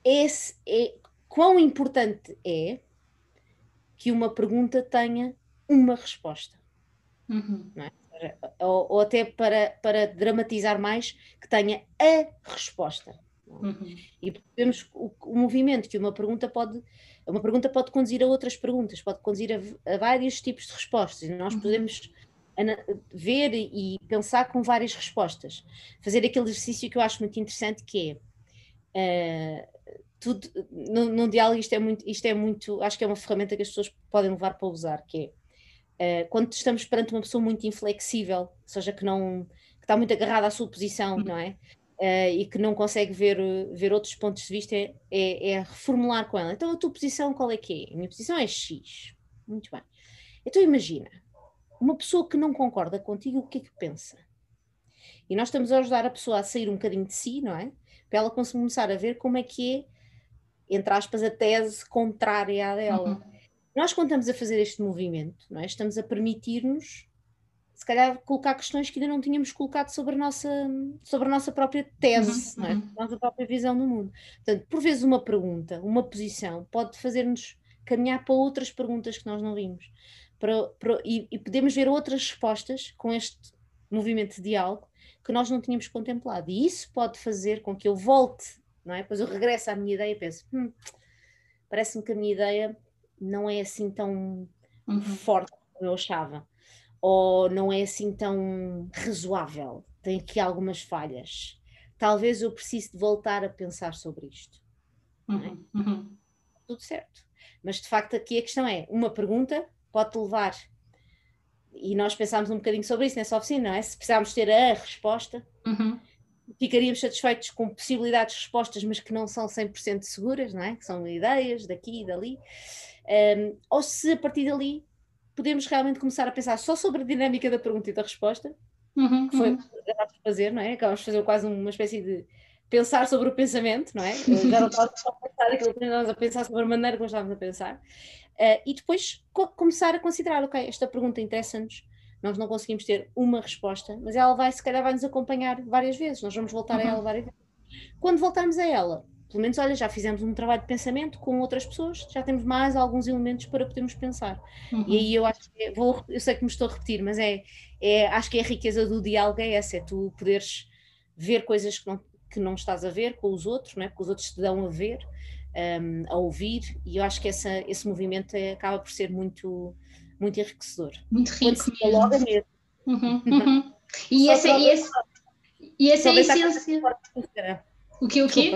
esse é, quão importante é que uma pergunta tenha uma resposta. Uhum. É? Ou, ou, até para, para dramatizar mais, que tenha a resposta. Uhum. E vemos o, o, movimento que uma pergunta pode. Uma pergunta pode conduzir a outras perguntas, pode conduzir a, a vários tipos de respostas, e nós uhum. podemos ver e pensar com várias respostas. Fazer aquele exercício que eu acho muito interessante, que é uh, tudo, no, no diálogo isto é, muito, isto é muito, acho que é uma ferramenta que as pessoas podem levar para usar, que é uh, quando estamos perante uma pessoa muito inflexível, ou seja, que não que está muito agarrada à sua posição, uhum. não é? Uh, e que não consegue ver, ver outros pontos de vista, é, é, é, reformular com ela. Então, a tua posição qual é que é? A minha posição é X. Muito bem. Então, imagina, uma pessoa que não concorda contigo, o que é que pensa? E nós estamos a ajudar a pessoa a sair um bocadinho de si, não é? Para ela começar a ver como é que é entre aspas, a tese contrária à dela. Uhum. Nós, quando estamos a fazer este movimento, não é? estamos a permitir-nos, se calhar, colocar questões que ainda não tínhamos colocado sobre a nossa, sobre a nossa própria tese, uhum. é? a nossa própria visão do mundo. Portanto, por vezes, uma pergunta, uma posição, pode fazer-nos caminhar para outras perguntas que nós não vimos. Para, para, e, e podemos ver outras respostas com este movimento de diálogo que nós não tínhamos contemplado. E isso pode fazer com que eu volte não é? Depois eu regresso à minha ideia e penso, hum, parece-me que a minha ideia não é assim tão uhum. forte como eu achava, ou não é assim tão razoável, tem aqui algumas falhas. Talvez eu precise de voltar a pensar sobre isto. É? Uhum. Uhum. Tudo certo. Mas de facto aqui a questão é, uma pergunta pode levar e nós pensámos um bocadinho sobre isso nessa oficina, não é? Se precisarmos ter a resposta, uhum ficaríamos satisfeitos com possibilidades de respostas, mas que não são 100% seguras, não é? que são ideias daqui e dali, um, ou se a partir dali podemos realmente começar a pensar só sobre a dinâmica da pergunta e da resposta, uhum, que foi uhum. o que acabámos de fazer, não é? Acabámos de fazer quase uma espécie de pensar sobre o pensamento, não é? Já não estávamos a pensar aquilo que estávamos a pensar sobre a maneira como estávamos a pensar, uh, e depois co começar a considerar, ok, esta pergunta interessa-nos, nós não conseguimos ter uma resposta, mas ela vai, se calhar, vai nos acompanhar várias vezes, nós vamos voltar uhum. a ela várias vezes. Quando voltarmos a ela, pelo menos, olha, já fizemos um trabalho de pensamento com outras pessoas, já temos mais alguns elementos para podermos pensar. Uhum. E aí eu acho que, vou, eu sei que me estou a repetir, mas é, é, acho que é a riqueza do diálogo é essa, é tu poderes ver coisas que não, que não estás a ver com os outros, não é? porque os outros te dão a ver, um, a ouvir, e eu acho que essa, esse movimento é, acaba por ser muito muito enriquecedor. Muito rico. Se dialoga mesmo. Uhum, uhum. E, essa, e, esse, e essa é a essência. O que, o quê?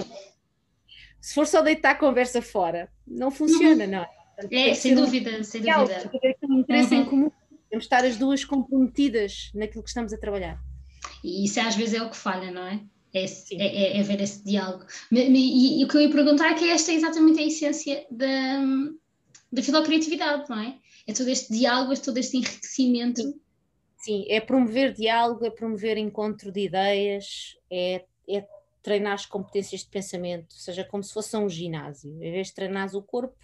Se for só deitar a conversa fora, não funciona, uhum. não é? é, sem dúvida, sem dúvida. Tem um interesse uhum. em comum Temos de estar as duas comprometidas naquilo que estamos a trabalhar. E isso às vezes é o que falha, não é? É, é, é, é ver esse diálogo. E, e, o que eu ia perguntar é que esta é exatamente a essência da, da filocriatividade, não é? É todo este diálogo, é todo este enriquecimento. Sim. Sim, é promover diálogo, é promover encontro de ideias, é, é treinar as competências de pensamento, seja como se fosse um ginásio. Em vez de treinar o corpo,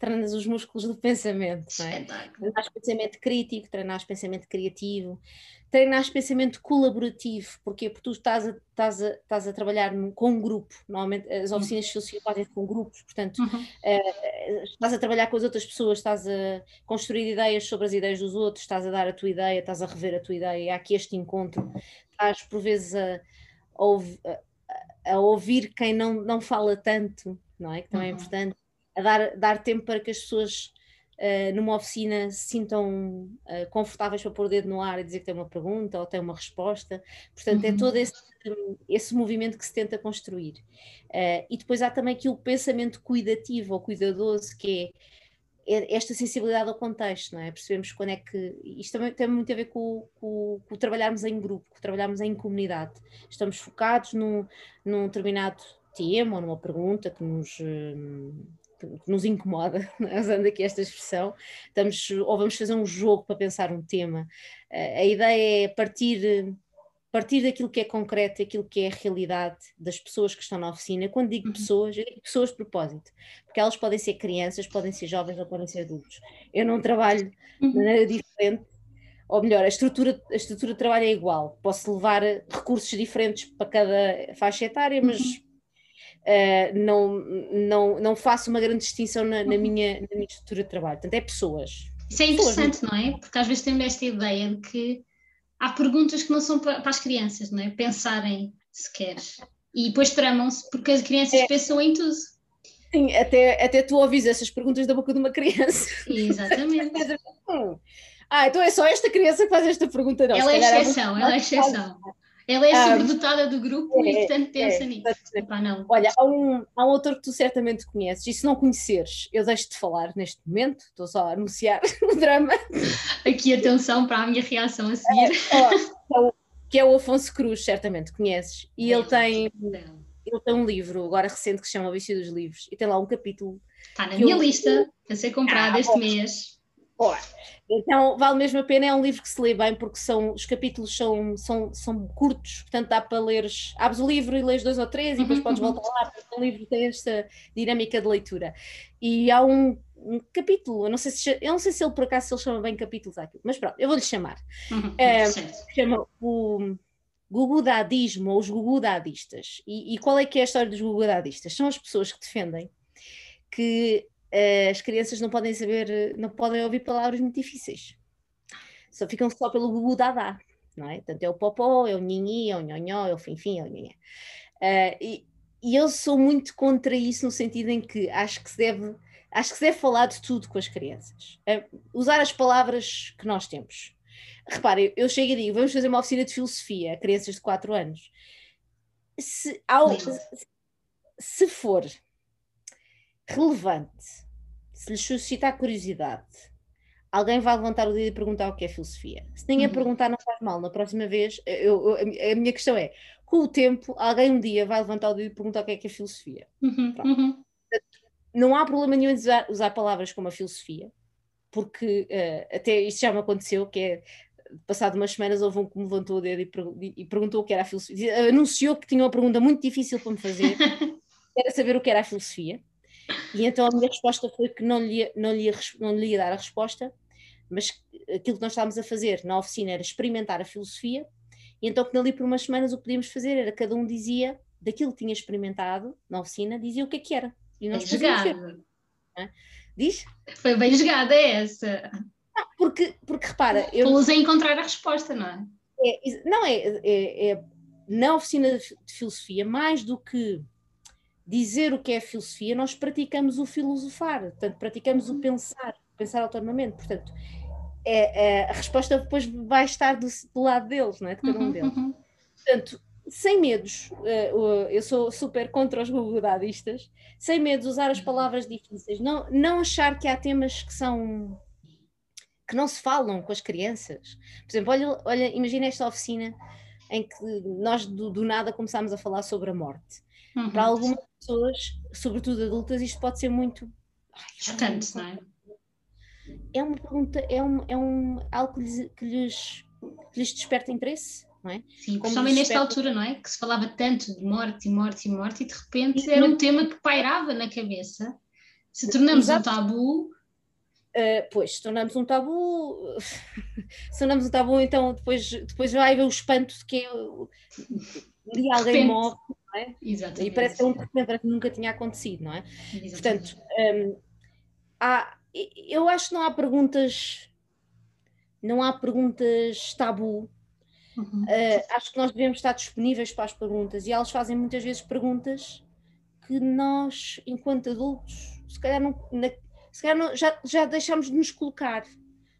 treinas os músculos do pensamento, não é? Treinas pensamento crítico, treinas pensamento criativo, treinas pensamento colaborativo, porque Porque tu estás a, estás a, estás a trabalhar com um grupo, normalmente as oficinas de filosofia fazem com grupos, portanto, uhum. uh, estás a trabalhar com as outras pessoas, estás a construir ideias sobre as ideias dos outros, estás a dar a tua ideia, estás a rever a tua ideia, há aqui este encontro, estás por vezes a, a, a ouvir quem não, não fala tanto, não é? Que também é uhum. é importante a dar, dar tempo para que as pessoas uh, numa oficina se sintam uh, confortáveis para pôr o dedo no ar e dizer que tem uma pergunta ou tem uma resposta. Portanto, é uhum. é todo esse, esse movimento que se tenta construir. Uh, e depois há também aqui o pensamento cuidativo ou cuidadoso, que é, é esta sensibilidade ao contexto, não é? Percebemos quando é que. Isto também tem muito a ver com, com, com trabalharmos em grupo, com trabalharmos em comunidade. Estamos focados num, num determinado tema ou numa pergunta que nos, que nos incomoda, usando aqui esta expressão, estamos, ou vamos fazer um jogo para pensar um tema. A ideia é partir, partir daquilo que é concreto, aquilo que é a realidade das pessoas que estão na oficina. Quando digo uhum. pessoas, eu digo pessoas de propósito, porque elas podem ser crianças, podem ser jovens ou podem ser adultos. Eu não trabalho de uhum. maneira diferente ou melhor, a estrutura, a estrutura de trabalho é igual. Posso levar recursos diferentes para cada faixa etária, mas uhum uh, não, não, não faço uma grande distinção na, na, uhum. minha, na minha estrutura de trabalho. Portanto, é pessoas. Isso é interessante, não é? Porque às vezes temos esta ideia de que há perguntas que não são para, para as crianças, não é? Pensarem sequer. E depois tramam-se porque as crianças é. pensam em tudo. Sim, até, até tu ouvis essas perguntas da boca de uma criança. Exatamente. ah, então é só esta criança que faz esta pergunta, não. Ela é exceção, ela é exceção. Ela é a ah, sobredotada do grupo é, e, portanto, pensa é, nisso. Epá, não. Olha, há um, há um autor que tu certamente conheces, e se não conheceres, eu deixo de falar neste momento, estou só a anunciar o drama. Aqui, atenção para a minha reação a seguir. É, que é o Afonso Cruz, certamente conheces. E ele tem, ele tem um livro, agora recente, que se chama O Vício dos Livros, e tem lá um capítulo. Está na minha eu... lista, a ser comprada ah, este mês. Boa. Então vale mesmo a pena, é um livro que se lê bem porque são, os capítulos são, são, são curtos, portanto dá para leres, abres o livro e lês dois ou três e depois uhum, podes uhum. voltar lá, porque o livro tem esta dinâmica de leitura. E há um, um capítulo, eu não, sei se, eu não sei se ele por acaso se ele chama bem capítulos aquilo, mas pronto, eu vou-lhe chamar. Uhum, é, chama o Gugudadismo ou os Gugudadistas. E, e qual é que é a história dos Gugudadistas? São as pessoas que defendem que as crianças não podem saber, não podem ouvir palavras muito difíceis. Só ficam só pelo gugu dadá, não é? Portanto, é o popó, é o nhinhi, é o nhonhó, é o finfim, é o nhinhé. Uh, e, e eu sou muito contra isso no sentido em que acho que se deve acho que se deve falar de tudo com as crianças. Uh, usar as palavras que nós temos. Repare, eu chego e digo, vamos fazer uma oficina de filosofia a crianças de 4 anos. Se, ao, se for relevante, se lhes suscitar curiosidade, alguém vai levantar o dedo e perguntar o que é filosofia. Se ninguém uhum. perguntar, não faz mal. Na próxima vez, eu, eu, a minha questão é: com o tempo, alguém um dia vai levantar o dedo e perguntar o que é que é filosofia. Uhum. Uhum. Não há problema nenhum em usar, usar palavras como a filosofia, porque uh, até isto já me aconteceu, que é passado umas semanas houve um que me levantou o dedo e, e, perguntou o que era a filosofia, anunciou que tinha uma pergunta muito difícil para me fazer, era saber o que era a filosofia. E então a minha resposta foi que não lhe, não lhe, não lhe ia dar a resposta, mas aquilo que nós estávamos a fazer na oficina era experimentar a filosofia, e então que ali por umas semanas o que podíamos fazer era cada um dizia daquilo que tinha experimentado na oficina, dizia o que é que era. E nós jogada. É? Diz? Foi bem jogada essa. Não, porque, porque repara. Eu Pô-los a encontrar a resposta, não é? é não, é, é, é na oficina de filosofia, mais do que dizer o que é filosofia, nós praticamos o filosofar, portanto, praticamos o pensar, pensar autonomamente. Portanto, é, é, a resposta depois vai estar do, do, lado deles, não é? de cada um uhum, deles. Uhum. Portanto, sem medos, uh, eu sou super contra os googodadistas, sem medos usar as palavras difíceis, não, não achar que há temas que são que não se falam com as crianças. Por exemplo, olha, olha imagina esta oficina em que nós do, do nada começámos a falar sobre a morte. Uhum. Para algumas pessoas, sobretudo adultas, isto pode ser muito chocante, não é? É uma pergunta, é, um, é um, algo que lhes, que lhes, que lhes desperta interesse. Não é? Sim, Como principalmente nesta altura, não é? Que se falava tanto de morte e morte e morte, e de repente e, era um tema que pairava na cabeça. Se tornamos Exato. um tabu, Uh, pois, se tornamos um tabu, se tornamos um tabu, então depois, depois vai haver o espanto de que um dia alguém morre, não é? Exatamente. E parece que é um parece que nunca tinha acontecido, não é? Exatamente. Portanto, um, há, eu acho que não há perguntas, não há perguntas tabu. Uhum. Uh, acho que nós devemos estar disponíveis para as perguntas e elas fazem muitas vezes perguntas que nós, enquanto adultos, se calhar não, na, se calhar não, já, já deixámos de nos colocar.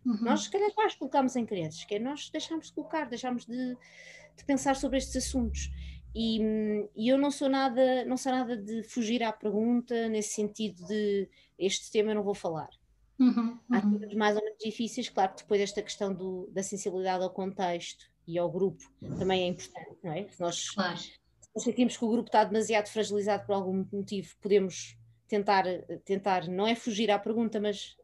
Uhum. Nós, se calhar, quase colocámos em crianças, que é nós deixámos de colocar, deixámos de, de pensar sobre estes assuntos. E, e, eu não sou nada, não sou nada de fugir à pergunta nesse sentido de este tema eu não vou falar. Uhum, uhum. Há temas mais ou menos difíceis, claro que depois esta questão do, da sensibilidade ao contexto e ao grupo também é importante, não é? Se nós, claro. se nós sentimos que o grupo está demasiado fragilizado por algum motivo, podemos tentar, tentar não é fugir à pergunta, mas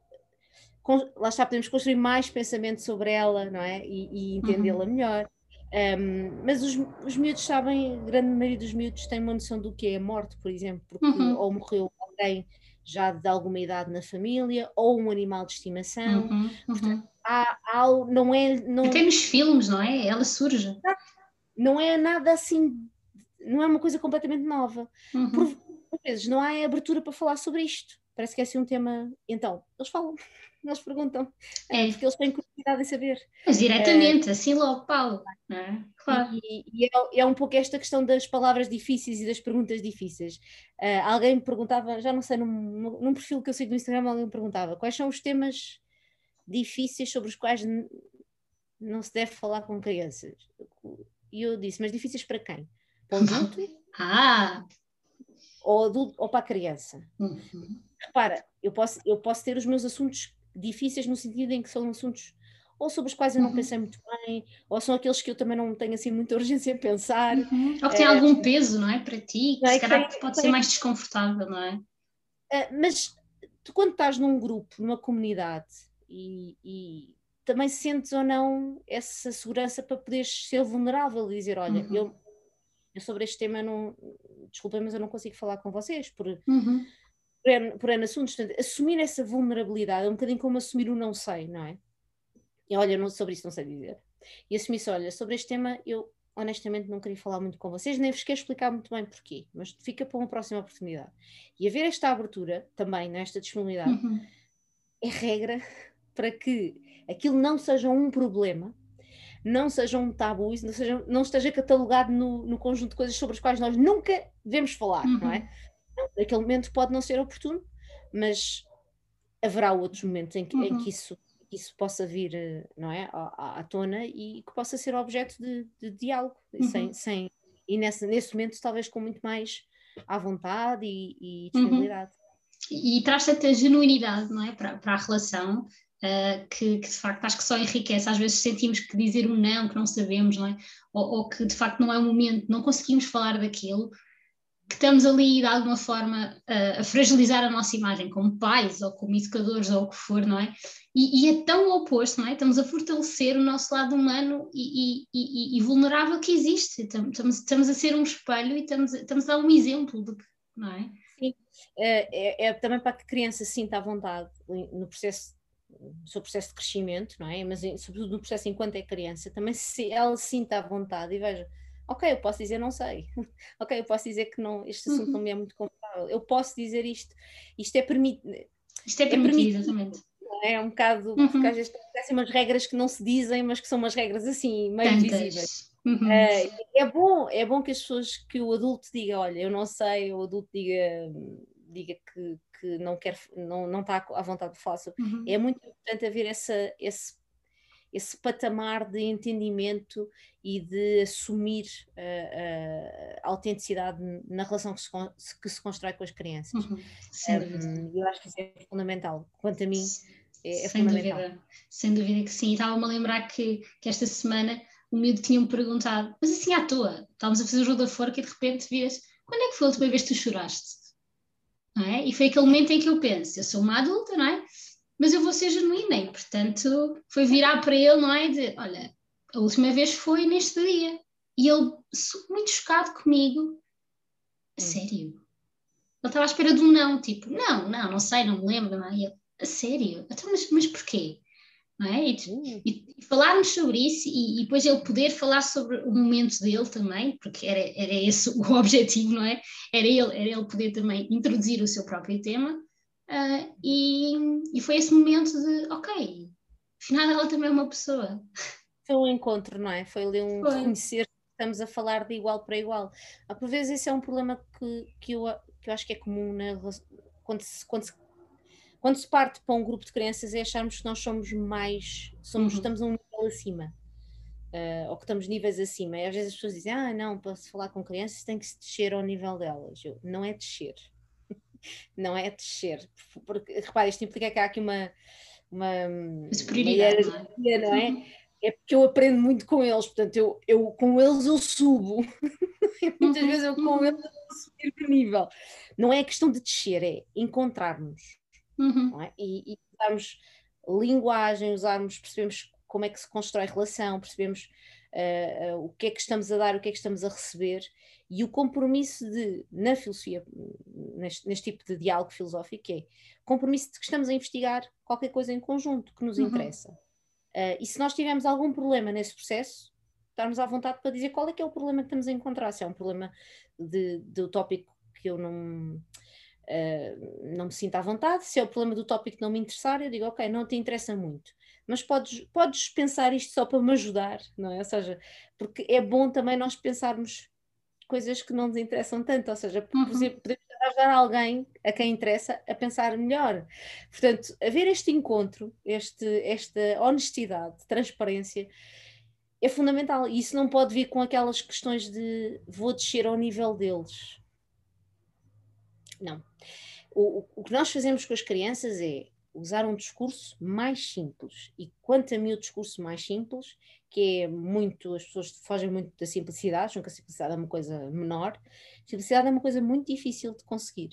lá está, podemos construir mais pensamento sobre ela, não é? E, e entendê-la uhum. melhor. Um, mas os, os miúdos sabem, a grande maioria dos miúdos tem uma noção do que é a morte, por exemplo, porque uhum. ou morreu alguém já de alguma idade na família, ou um animal de estimação. Uhum. Portanto, uhum. há, há, não é. Não... Até nos filmes, não é? Ela surge. Não é nada assim, não é uma coisa completamente nova. Uhum. Por, por vezes não há abertura para falar sobre isto. Parece que é assim um tema. Então, eles falam, eles perguntam, é. porque eles têm curiosidade em saber. Mas diretamente, é, assim logo, Paulo. É? Claro. E, e é, é, um pouco esta questão das palavras difíceis e das perguntas difíceis. Uh, alguém me perguntava, já não sei, num, num perfil que eu sigo no Instagram, alguém me perguntava quais são os temas difíceis sobre os quais não se deve falar com crianças. E eu disse, mas difíceis para quem? Para o adulto? ah! ou, adulto, ou para a criança. Uhum. Repara, eu posso, eu posso ter os meus assuntos difíceis no sentido em que são assuntos ou sobre os quais eu não uhum. pensei muito bem, ou são aqueles que eu também não tenho assim muita urgência em pensar. Uhum. Ou que tem é, algum peso, não é? Para ti, que é, se calhar pode tem, ser mais desconfortável, não é? Uh, mas tu, quando estás num grupo, numa comunidade, e, e, também sentes ou não essa segurança para poderes ser vulnerável e dizer: Olha, uhum. eu eu sobre este tema não, desculpem, mas eu não consigo falar com vocês por, uhum. Por, N, por N assuntos. Portanto, assumir essa vulnerabilidade é um bocadinho como assumir o não sei, não é? E olha, não, sobre isso não sei dizer. E assumir-se, olha, sobre este tema eu honestamente não queria falar muito com vocês, nem vos quero explicar muito bem porquê, mas fica para uma próxima oportunidade. E haver esta abertura também, nesta disponibilidade, uhum. é regra para que aquilo não seja um problema não seja um tabu, não, seja, não esteja catalogado no, no, conjunto de coisas sobre as quais nós nunca devemos falar, uhum. não é? Naquele momento pode não ser oportuno, mas haverá outros momentos em que, uhum. em que isso, isso possa vir eh, não é, à, à, tona e que possa ser objeto de, de diálogo, uhum. sem, sem, e nesse, nesse momento talvez com muito mais à vontade e, e uhum. disponibilidade. E, e traz tanta genuinidade não é, para, para a relação Uh, que, que, de facto acho que só enriquece. Às vezes sentimos que dizer um não, que não sabemos, não é? Ou, ou, que de facto não é o momento, não conseguimos falar daquilo, que estamos ali de alguma forma uh, a fragilizar a nossa imagem como pais ou como educadores ou o que for, não é? E, e é tão oposto, não é? Estamos a fortalecer o nosso lado humano e, e, e vulnerável que existe. Estamos, estamos, a ser um espelho e estamos, estamos a dar um exemplo de que, não é? Sim, é, é, é também para que a criança sinta à vontade no processo no seu processo de crescimento, não é? Mas sobretudo no processo enquanto é criança, também se ela sinta à vontade e veja, ok, eu posso dizer não sei, ok, eu posso dizer que não, este assunto uhum. não me é muito confortável, eu posso dizer isto, isto é permitido. Isto é, é permitido, exatamente. É um bocado, uhum. porque às vezes tem umas regras que não se dizem, mas que são umas regras assim, meio Tantas. visíveis. Uhum. Uh, é bom, é bom que as pessoas, que o adulto diga, olha, eu não sei, o adulto diga, diga que, que não quer, não, não está à vontade de falar sobre. Uhum. É muito importante haver essa, esse, esse patamar de entendimento e de assumir uh, uh, a autenticidade na relação que se, que se constrói com as crianças. Uhum. Um, eu acho que isso é fundamental. Quanto a mim, é, é sem dúvida, sem dúvida que sim. Estava-me a lembrar que, que esta semana o miúdo tinha-me perguntado, mas assim à toa, estávamos a fazer o jogo da forca e de repente vias, quando é que foi a última vez que tu choraste? É? E foi aquele momento em que eu penso, eu sou uma adulta, não é? Mas eu vou ser genuína e, portanto, foi virar para ele, não é? E dizer, olha, a última vez foi neste dia. E ele, muito chocado comigo, a sério? Ele estava à espera de um não, tipo, não, não, não sei, não me lembro, não é? E ele, a sério? Então, mas, mas porquê? Não é? E, e, e falarmos sobre isso e, e, depois ele poder falar sobre o momento dele também, porque era, era esse o objetivo, não é? Era ele, era ele poder também introduzir o seu próprio tema uh, e, e foi esse momento de, ok, afinal ela também é uma pessoa. Foi um encontro, não é? Foi ali um foi. reconhecer que estamos a falar de igual para igual. Ah, por vezes esse é um problema que, que, eu, que eu acho que é comum na, quando se, quando se quando se parte para um grupo de crianças é acharmos que nós somos mais, somos, uhum. estamos a um nível acima, uh, ou que estamos níveis acima. E às vezes as pessoas dizem, ah, não, para se falar com crianças tem que se descer ao nível delas. Eu, não é descer, não é descer, porque repare, isto implica que há aqui uma, uma, superioridade, uma não é? Não é? Uhum. é porque eu aprendo muito com eles, portanto, eu, eu com eles eu subo, muitas uhum. vezes eu com eles eu subir de nível. Não é questão de descer, é encontrarmos uhum. é? e, e usarmos linguagem, usarmos, percebemos como é que se constrói relação, percebemos uh, o que é que estamos a dar, o que é que estamos a receber e o compromisso de, na filosofia, neste, neste tipo de diálogo filosófico, é compromisso de que estamos a investigar qualquer coisa em conjunto que nos uhum. interessa. Uh, e se nós tivermos algum problema nesse processo, estarmos à vontade para dizer qual é que é o problema que estamos a encontrar, se é um problema de, de tópico que eu não uh, não me sinto à vontade. Se é o problema do tópico que não me interessar, eu digo, ok, não te interessa muito. Mas podes, podes pensar isto só para me ajudar, não é? Ou seja, porque é bom também nós pensarmos coisas que não nos interessam tanto, ou seja, por uhum. exemplo, podemos ajudar alguém a quem interessa a pensar melhor. Portanto, haver este encontro, este, esta honestidade, transparência, é fundamental. E isso não pode vir com aquelas questões de vou descer ao nível deles. Não. O, o, que nós fazemos com as crianças é usar um discurso mais simples. E quanto a mim o discurso mais simples, que é muito, as pessoas fogem muito da simplicidade, acham que a simplicidade é uma coisa menor. A simplicidade é uma coisa muito difícil de conseguir.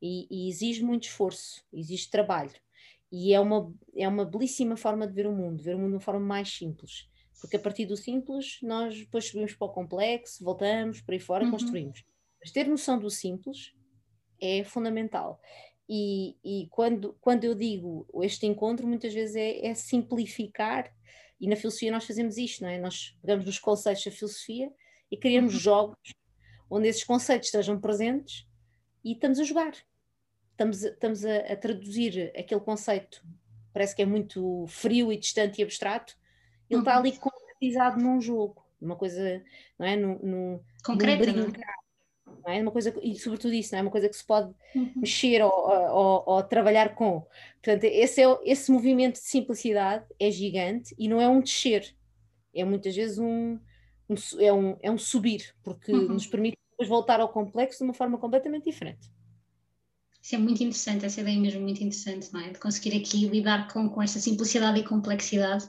E, e exige muito esforço, exige trabalho. E é uma, é uma belíssima forma de ver o mundo, ver o mundo de uma forma mais simples. Porque a partir do simples, nós depois subimos para o complexo, voltamos, por aí fora, uhum. construímos. Mas ter noção do simples é fundamental. E, e, quando, quando eu digo este encontro, muitas vezes é, é, simplificar, e na filosofia nós fazemos isto, não é? Nós pegamos nos conceitos da filosofia e criamos uhum. jogos onde esses conceitos estejam presentes e estamos a jogar. Estamos, a, estamos a, a traduzir aquele conceito, parece que é muito frio e distante e abstrato, ele uhum. está ali concretizado num jogo, numa coisa, não é? No, no, Concreta, num brincar, não é? Uma coisa, e sobretudo isso, não é? Uma coisa que se pode uhum. mexer ou, ou, ou, trabalhar com. Portanto, esse, é, esse movimento de simplicidade é gigante e não é um descer, é muitas vezes um, um é, um, é um subir, porque uhum. nos permite depois voltar ao complexo de uma forma completamente diferente. Isso é muito interessante, essa ideia é mesmo muito interessante, não é? De conseguir aqui lidar com, com esta simplicidade e complexidade.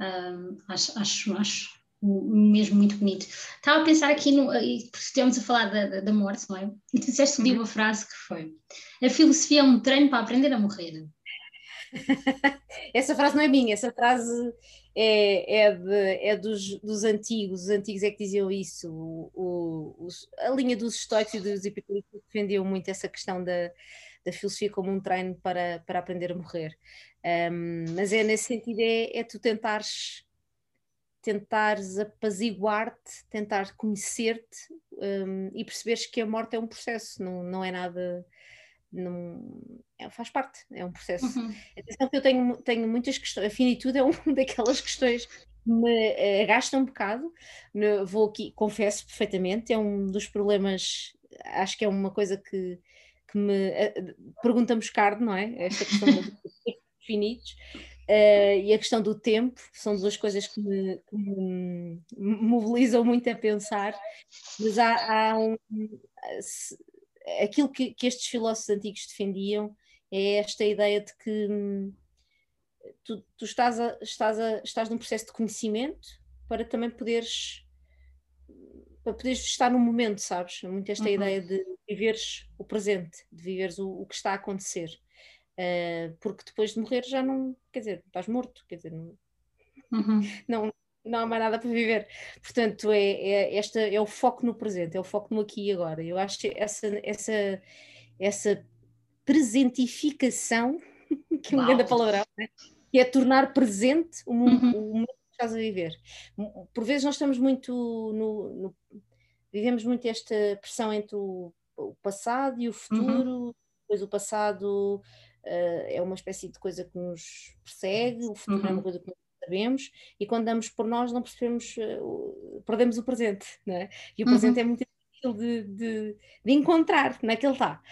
Um, acho, acho, acho mesmo muito bonito. Estava a pensar aqui, no, porque estivemos a falar da, da, morte, não é? E tu disseste uhum. uma frase que foi: A filosofia é um treino para aprender a morrer. essa frase não é minha, essa frase é, é, de, é dos, dos, antigos, os antigos é que diziam isso. O, o, os, a linha dos estoicos e dos epicureus defendiam muito essa questão da, da filosofia como um treino para, para aprender a morrer. Um, mas é nesse sentido, é, é tu tentares tentares apaziguar-te, tentar conhecer-te um, e perceberes que a morte é um processo, não, não é nada. Não, é, faz parte, é um processo. Uhum. Atenção que eu tenho, tenho muitas questões, a finitude é uma daquelas questões que me agasta um bocado, vou aqui, confesso perfeitamente, é um dos problemas, acho que é uma coisa que, que me pergunta-me Cardo, não é? Esta questão dos finitos, Uh, e a questão do tempo são duas coisas que me, que me mobilizam muito a pensar, mas há, há um, se, aquilo que, que, estes filósofos antigos defendiam é esta ideia de que tu, tu estás, a, estás, a, estás num processo de conhecimento para também poderes para poderes estar no momento, sabes? Muito esta uhum. ideia de viveres o presente, de viveres o, o que está a acontecer. Uh, porque depois de morrer já não, quer dizer, estás morto, quer dizer, não, uhum. não, não há mais nada para viver. Portanto, é, é, esta, é o foco no presente, é o foco no aqui e agora. Eu acho que essa, essa, essa presentificação, que é uma grande palavrão, né? que é tornar presente o, uhum. o momento que estás a viver. Por vezes nós estamos muito no, no vivemos muito esta pressão entre o, o passado e o futuro, uhum. depois o passado uh, é uma espécie de coisa que nos persegue, o futuro uhum. é uma uhum. coisa que não sabemos, e quando damos por nós não percebemos, uh, perdemos o presente, não é? E o uhum. presente é muito difícil de, de, de encontrar naquele está.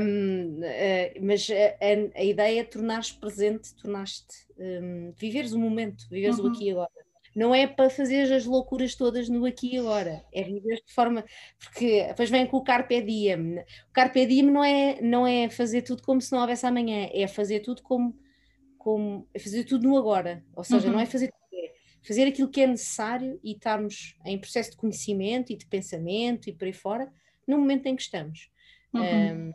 Um, uh, eh, mas a, a, ideia é tornar-te presente, tornaste, um, viveres o momento, viveres o uhum. aqui e agora não é para fazer as loucuras todas no aqui e agora, é viver de forma, porque depois vem com o carpe diem, o carpe diem não é, não é fazer tudo como se não houvesse amanhã, é fazer tudo como, como é fazer tudo no agora, ou seja, uhum. não é uhum. fazer tudo, é fazer aquilo que é necessário e estarmos em processo de conhecimento e de pensamento e por aí fora, no momento em que estamos. Uhum. Um,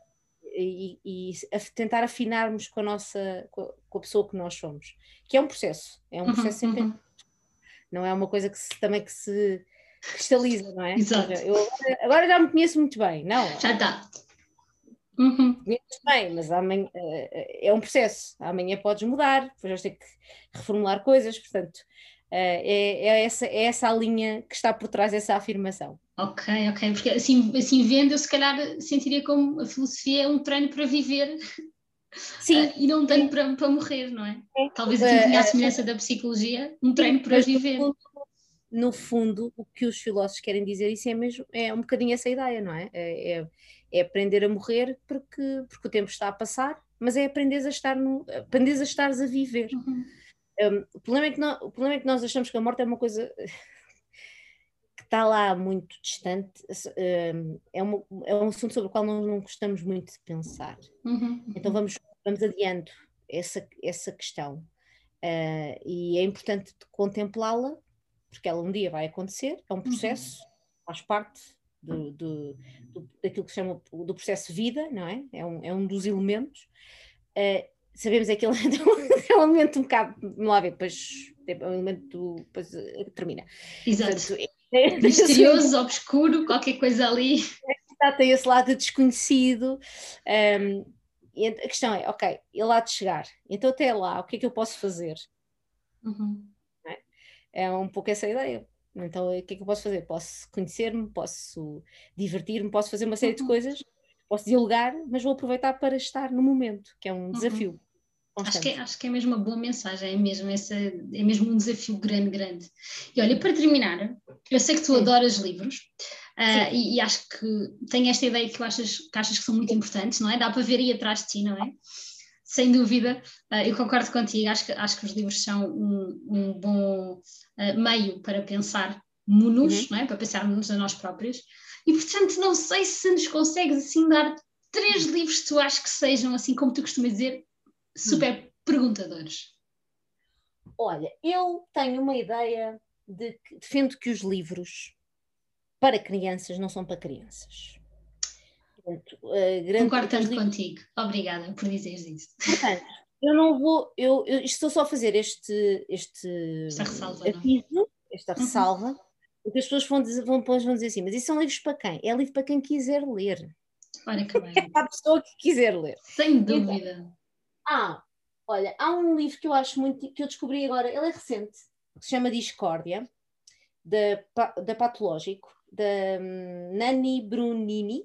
e, e tentar afinarmos com a nossa com a, pessoa que nós somos, que é um processo, é um uhum, processo sempre uhum não é uma coisa que se, também que se cristaliza, não é? Exato. Eu agora, agora já me conheço muito bem, não? Já está. Uhum. Bem, mas amanhã, é um processo. Amanhã podes mudar, depois vais ter que reformular coisas, portanto, é, é, essa, é essa a linha que está por trás dessa afirmação. Ok, ok, porque assim, assim vendo, eu se calhar sentiria como a filosofia é um treino para viver Sim. Uh, e não tanto para, para morrer, não é? é. Talvez aqui tenha a semelhança da psicologia, um treino para viver. No fundo, o que os filósofos querem dizer, isso é mesmo, é um bocadinho essa ideia, não é? É, é, é aprender a morrer porque, porque o tempo está a passar, mas é aprender a estar no, aprender a estares a viver. Uhum. Um, o, problema é que nós, o problema é que nós achamos que a morte é uma coisa está lá muito distante, um, é, uma, é um assunto sobre o qual nós não gostamos muito de pensar. Uhum. Então vamos vamos adiando essa, essa questão. Uh, e é importante contemplá-la, porque ela um dia vai acontecer, é um uhum. processo, uhum. faz parte do, do, do, daquilo que se chama do processo vida, não é? É um, é um dos elementos. Uh, sabemos é que ele é um elemento um bocado, vamos lá ver, depois é um elemento, depois uh, termina. Exato. Portanto, é, é, Misterioso, obscuro, qualquer coisa ali. Tem esse lado desconhecido. Um, a questão é, ok, ele há de chegar, então até lá, o que é que eu posso fazer? Uhum. É? é um pouco essa ideia. Então, o que é que eu posso fazer? Posso conhecer-me, posso divertir-me, posso fazer uma série uhum. de coisas, posso dialogar, mas vou aproveitar para estar no momento, que é um uhum. desafio. Acho que, é, acho que é mesmo uma boa mensagem, é mesmo, essa, é mesmo um desafio grande, grande. E olha, para terminar, eu sei que tu Sim. adoras livros uh, e, e, acho que tem esta ideia que, achas, que achas que são muito importantes, não é? Dá para ver aí atrás de ti, não é? Sem dúvida, uh, eu concordo contigo, acho que, acho que os livros são um, um bom uh, meio para pensar nos, uhum. não é? Para pensarmos a nós próprios. E portanto, não sei se nos consegues assim dar três livros que tu achas que sejam, assim como tu costumas dizer, super hum. perguntadores? Olha, eu tenho uma ideia de que defendo que os livros para crianças não são para crianças. Portanto, Concordo tanto livros... contigo. Obrigada por dizeres isso. Portanto, eu não vou, eu, eu estou só a fazer este, este esta ressalva, aviso, esta uhum. ressalva, porque as pessoas vão dizer, vão, vão dizer assim, mas isso são livros para quem? É livro para quem quiser ler. Olha que bem. É para a pessoa que quiser ler. Sem dúvida. Então, ah, olha, há um livro que eu acho muito, que eu descobri agora, ele é recente, que se chama Discórdia, da, da Patológico, da um, Nani Brunini,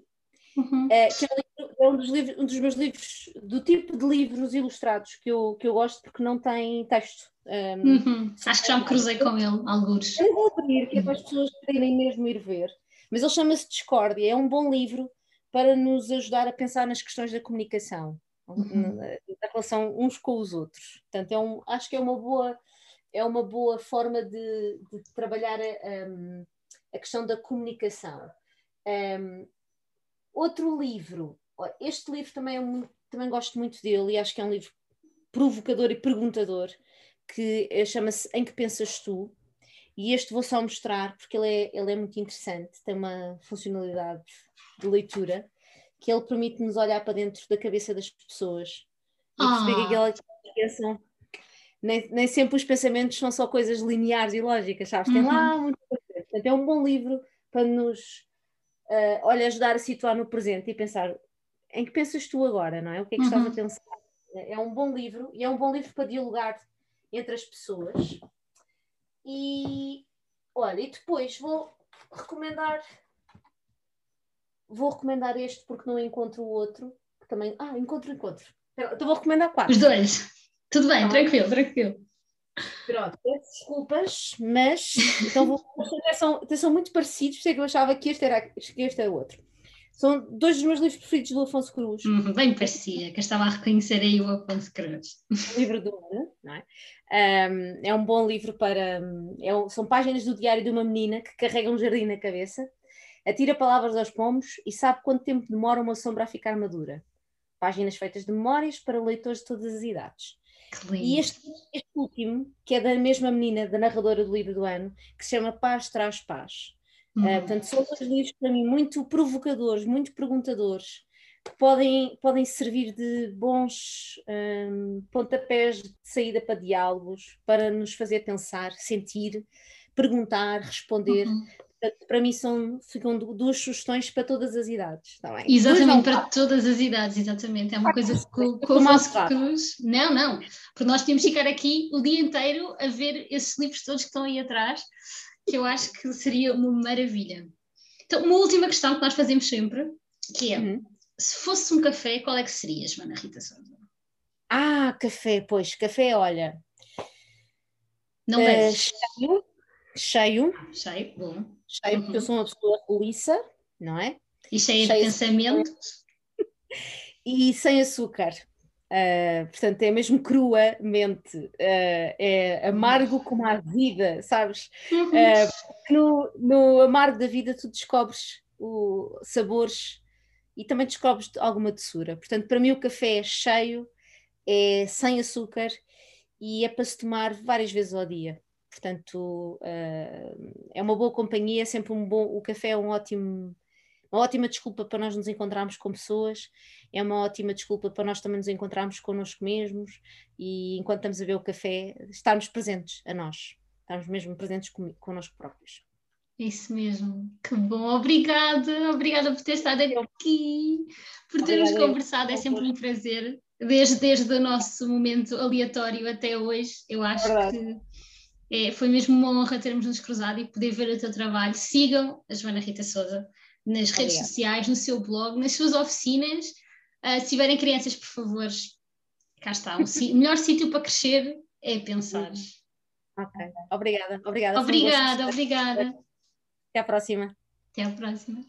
uhum. uh, que é, é um dos, livros, um dos meus livros, do tipo de livros ilustrados que eu, que eu gosto, porque não tem texto. Um, uhum. Acho que já me cruzei com ele, alguns. Eu vou abrir, que é para as pessoas poderem mesmo ir ver. Mas ele chama-se Discórdia, é um bom livro para nos ajudar a pensar nas questões da comunicação uhum. na, relação uns com os outros. Portanto, é um, acho que é uma boa, é uma boa forma de, de trabalhar a, um, a, questão da comunicação. Um, outro livro, este livro também, é muito, também gosto muito dele e acho que é um livro provocador e perguntador, que eh, chama-se Em que Pensas Tu? E este vou só mostrar porque ele é, ele é muito interessante, tem uma funcionalidade de leitura que ele permite-nos olhar para dentro da cabeça das pessoas e perceber que aquelas pensam. Nem, nem sempre os pensamentos são só coisas lineares e lógicas, sabes? Tem lá uhum. muita coisa. Portanto, é um bom livro para nos uh, olha, ajudar a situar no presente e pensar em que pensas tu agora, não é? O que é que uhum. estás a uhum. pensar? É um bom livro e é um bom livro para dialogar entre as pessoas. E olha, e depois vou recomendar vou recomendar este porque não encontro o outro. Que também. Ah, encontro, encontro. Então vou recomendar quatro. Os dois. Tudo bem, ah. tranquilo, tranquilo. Pronto, peço desculpas, mas então vou. São, são muito parecidos, por isso é que eu achava que este era, que este era outro. São dois dos meus livros preferidos do Afonso Cruz. Uhum, bem parecia, que eu estava a reconhecer aí o Afonso Cruz. O livro do ano, não é? Um, é um bom livro para. É, são páginas do diário de uma menina que carrega um jardim na cabeça, atira palavras aos pomos e sabe quanto tempo demora uma sombra a ficar madura. Páginas feitas de memórias para leitores de todas as idades. E este, este, último, que é da mesma menina, da narradora do livro do ano, que se chama Paz Traz Paz. Uhum. Uh, portanto, são dois livros para mim muito provocadores, muito perguntadores, que podem, podem servir de bons um, pontapés de saída para diálogos, para nos fazer pensar, sentir, perguntar, responder. Uhum para mim são, ficam duas sugestões para todas as idades, está bem? Exatamente, para todas as idades, exatamente. É uma ah, coisa que, que o Vasco Cruz. Não, não, porque nós tínhamos que ficar aqui o dia inteiro a ver esses livros todos que estão aí atrás, que eu acho que seria uma maravilha. Então, uma última questão que nós fazemos sempre, que é: uhum. se fosse um café, qual é que seria, Joana Rita Souza? Ah, café, pois, café, olha. Não uh, cheio, cheio. Cheio, bom. Cheio, uhum. porque eu sou uma pessoa roliça, não é? E cheia de pensamentos. E sem açúcar. Uh, portanto, é mesmo cruamente, uh, é amargo como a vida, sabes? Uhum. Uh, no, no amargo da vida tu descobres o, sabores e também descobres alguma doçura. Portanto, para mim o café é cheio, é sem açúcar e é para se tomar várias vezes ao dia. Portanto, uh, é uma boa companhia, é sempre um bom. O café é um ótimo, uma ótima desculpa para nós nos encontrarmos com pessoas, é uma ótima desculpa para nós também nos encontrarmos connosco mesmos e enquanto estamos a ver o café, estarmos presentes a nós, estarmos mesmo presentes com, connosco próprios. Isso mesmo, que bom, obrigada, obrigada por ter estado aqui, por termos obrigada, conversado, é sempre um prazer, desde, desde o nosso momento aleatório até hoje, eu acho é que é, foi mesmo uma honra termos nos cruzado e poder ver o teu trabalho. Sigam a Joana Rita Souza nas redes Obrigada. sociais, no seu blog, nas suas oficinas. Uh, se tiverem crianças, por favor, cá está. O melhor sítio para crescer é pensar. Ok, obrigada. Obrigada, obrigada. obrigada. Até à próxima. Até à próxima.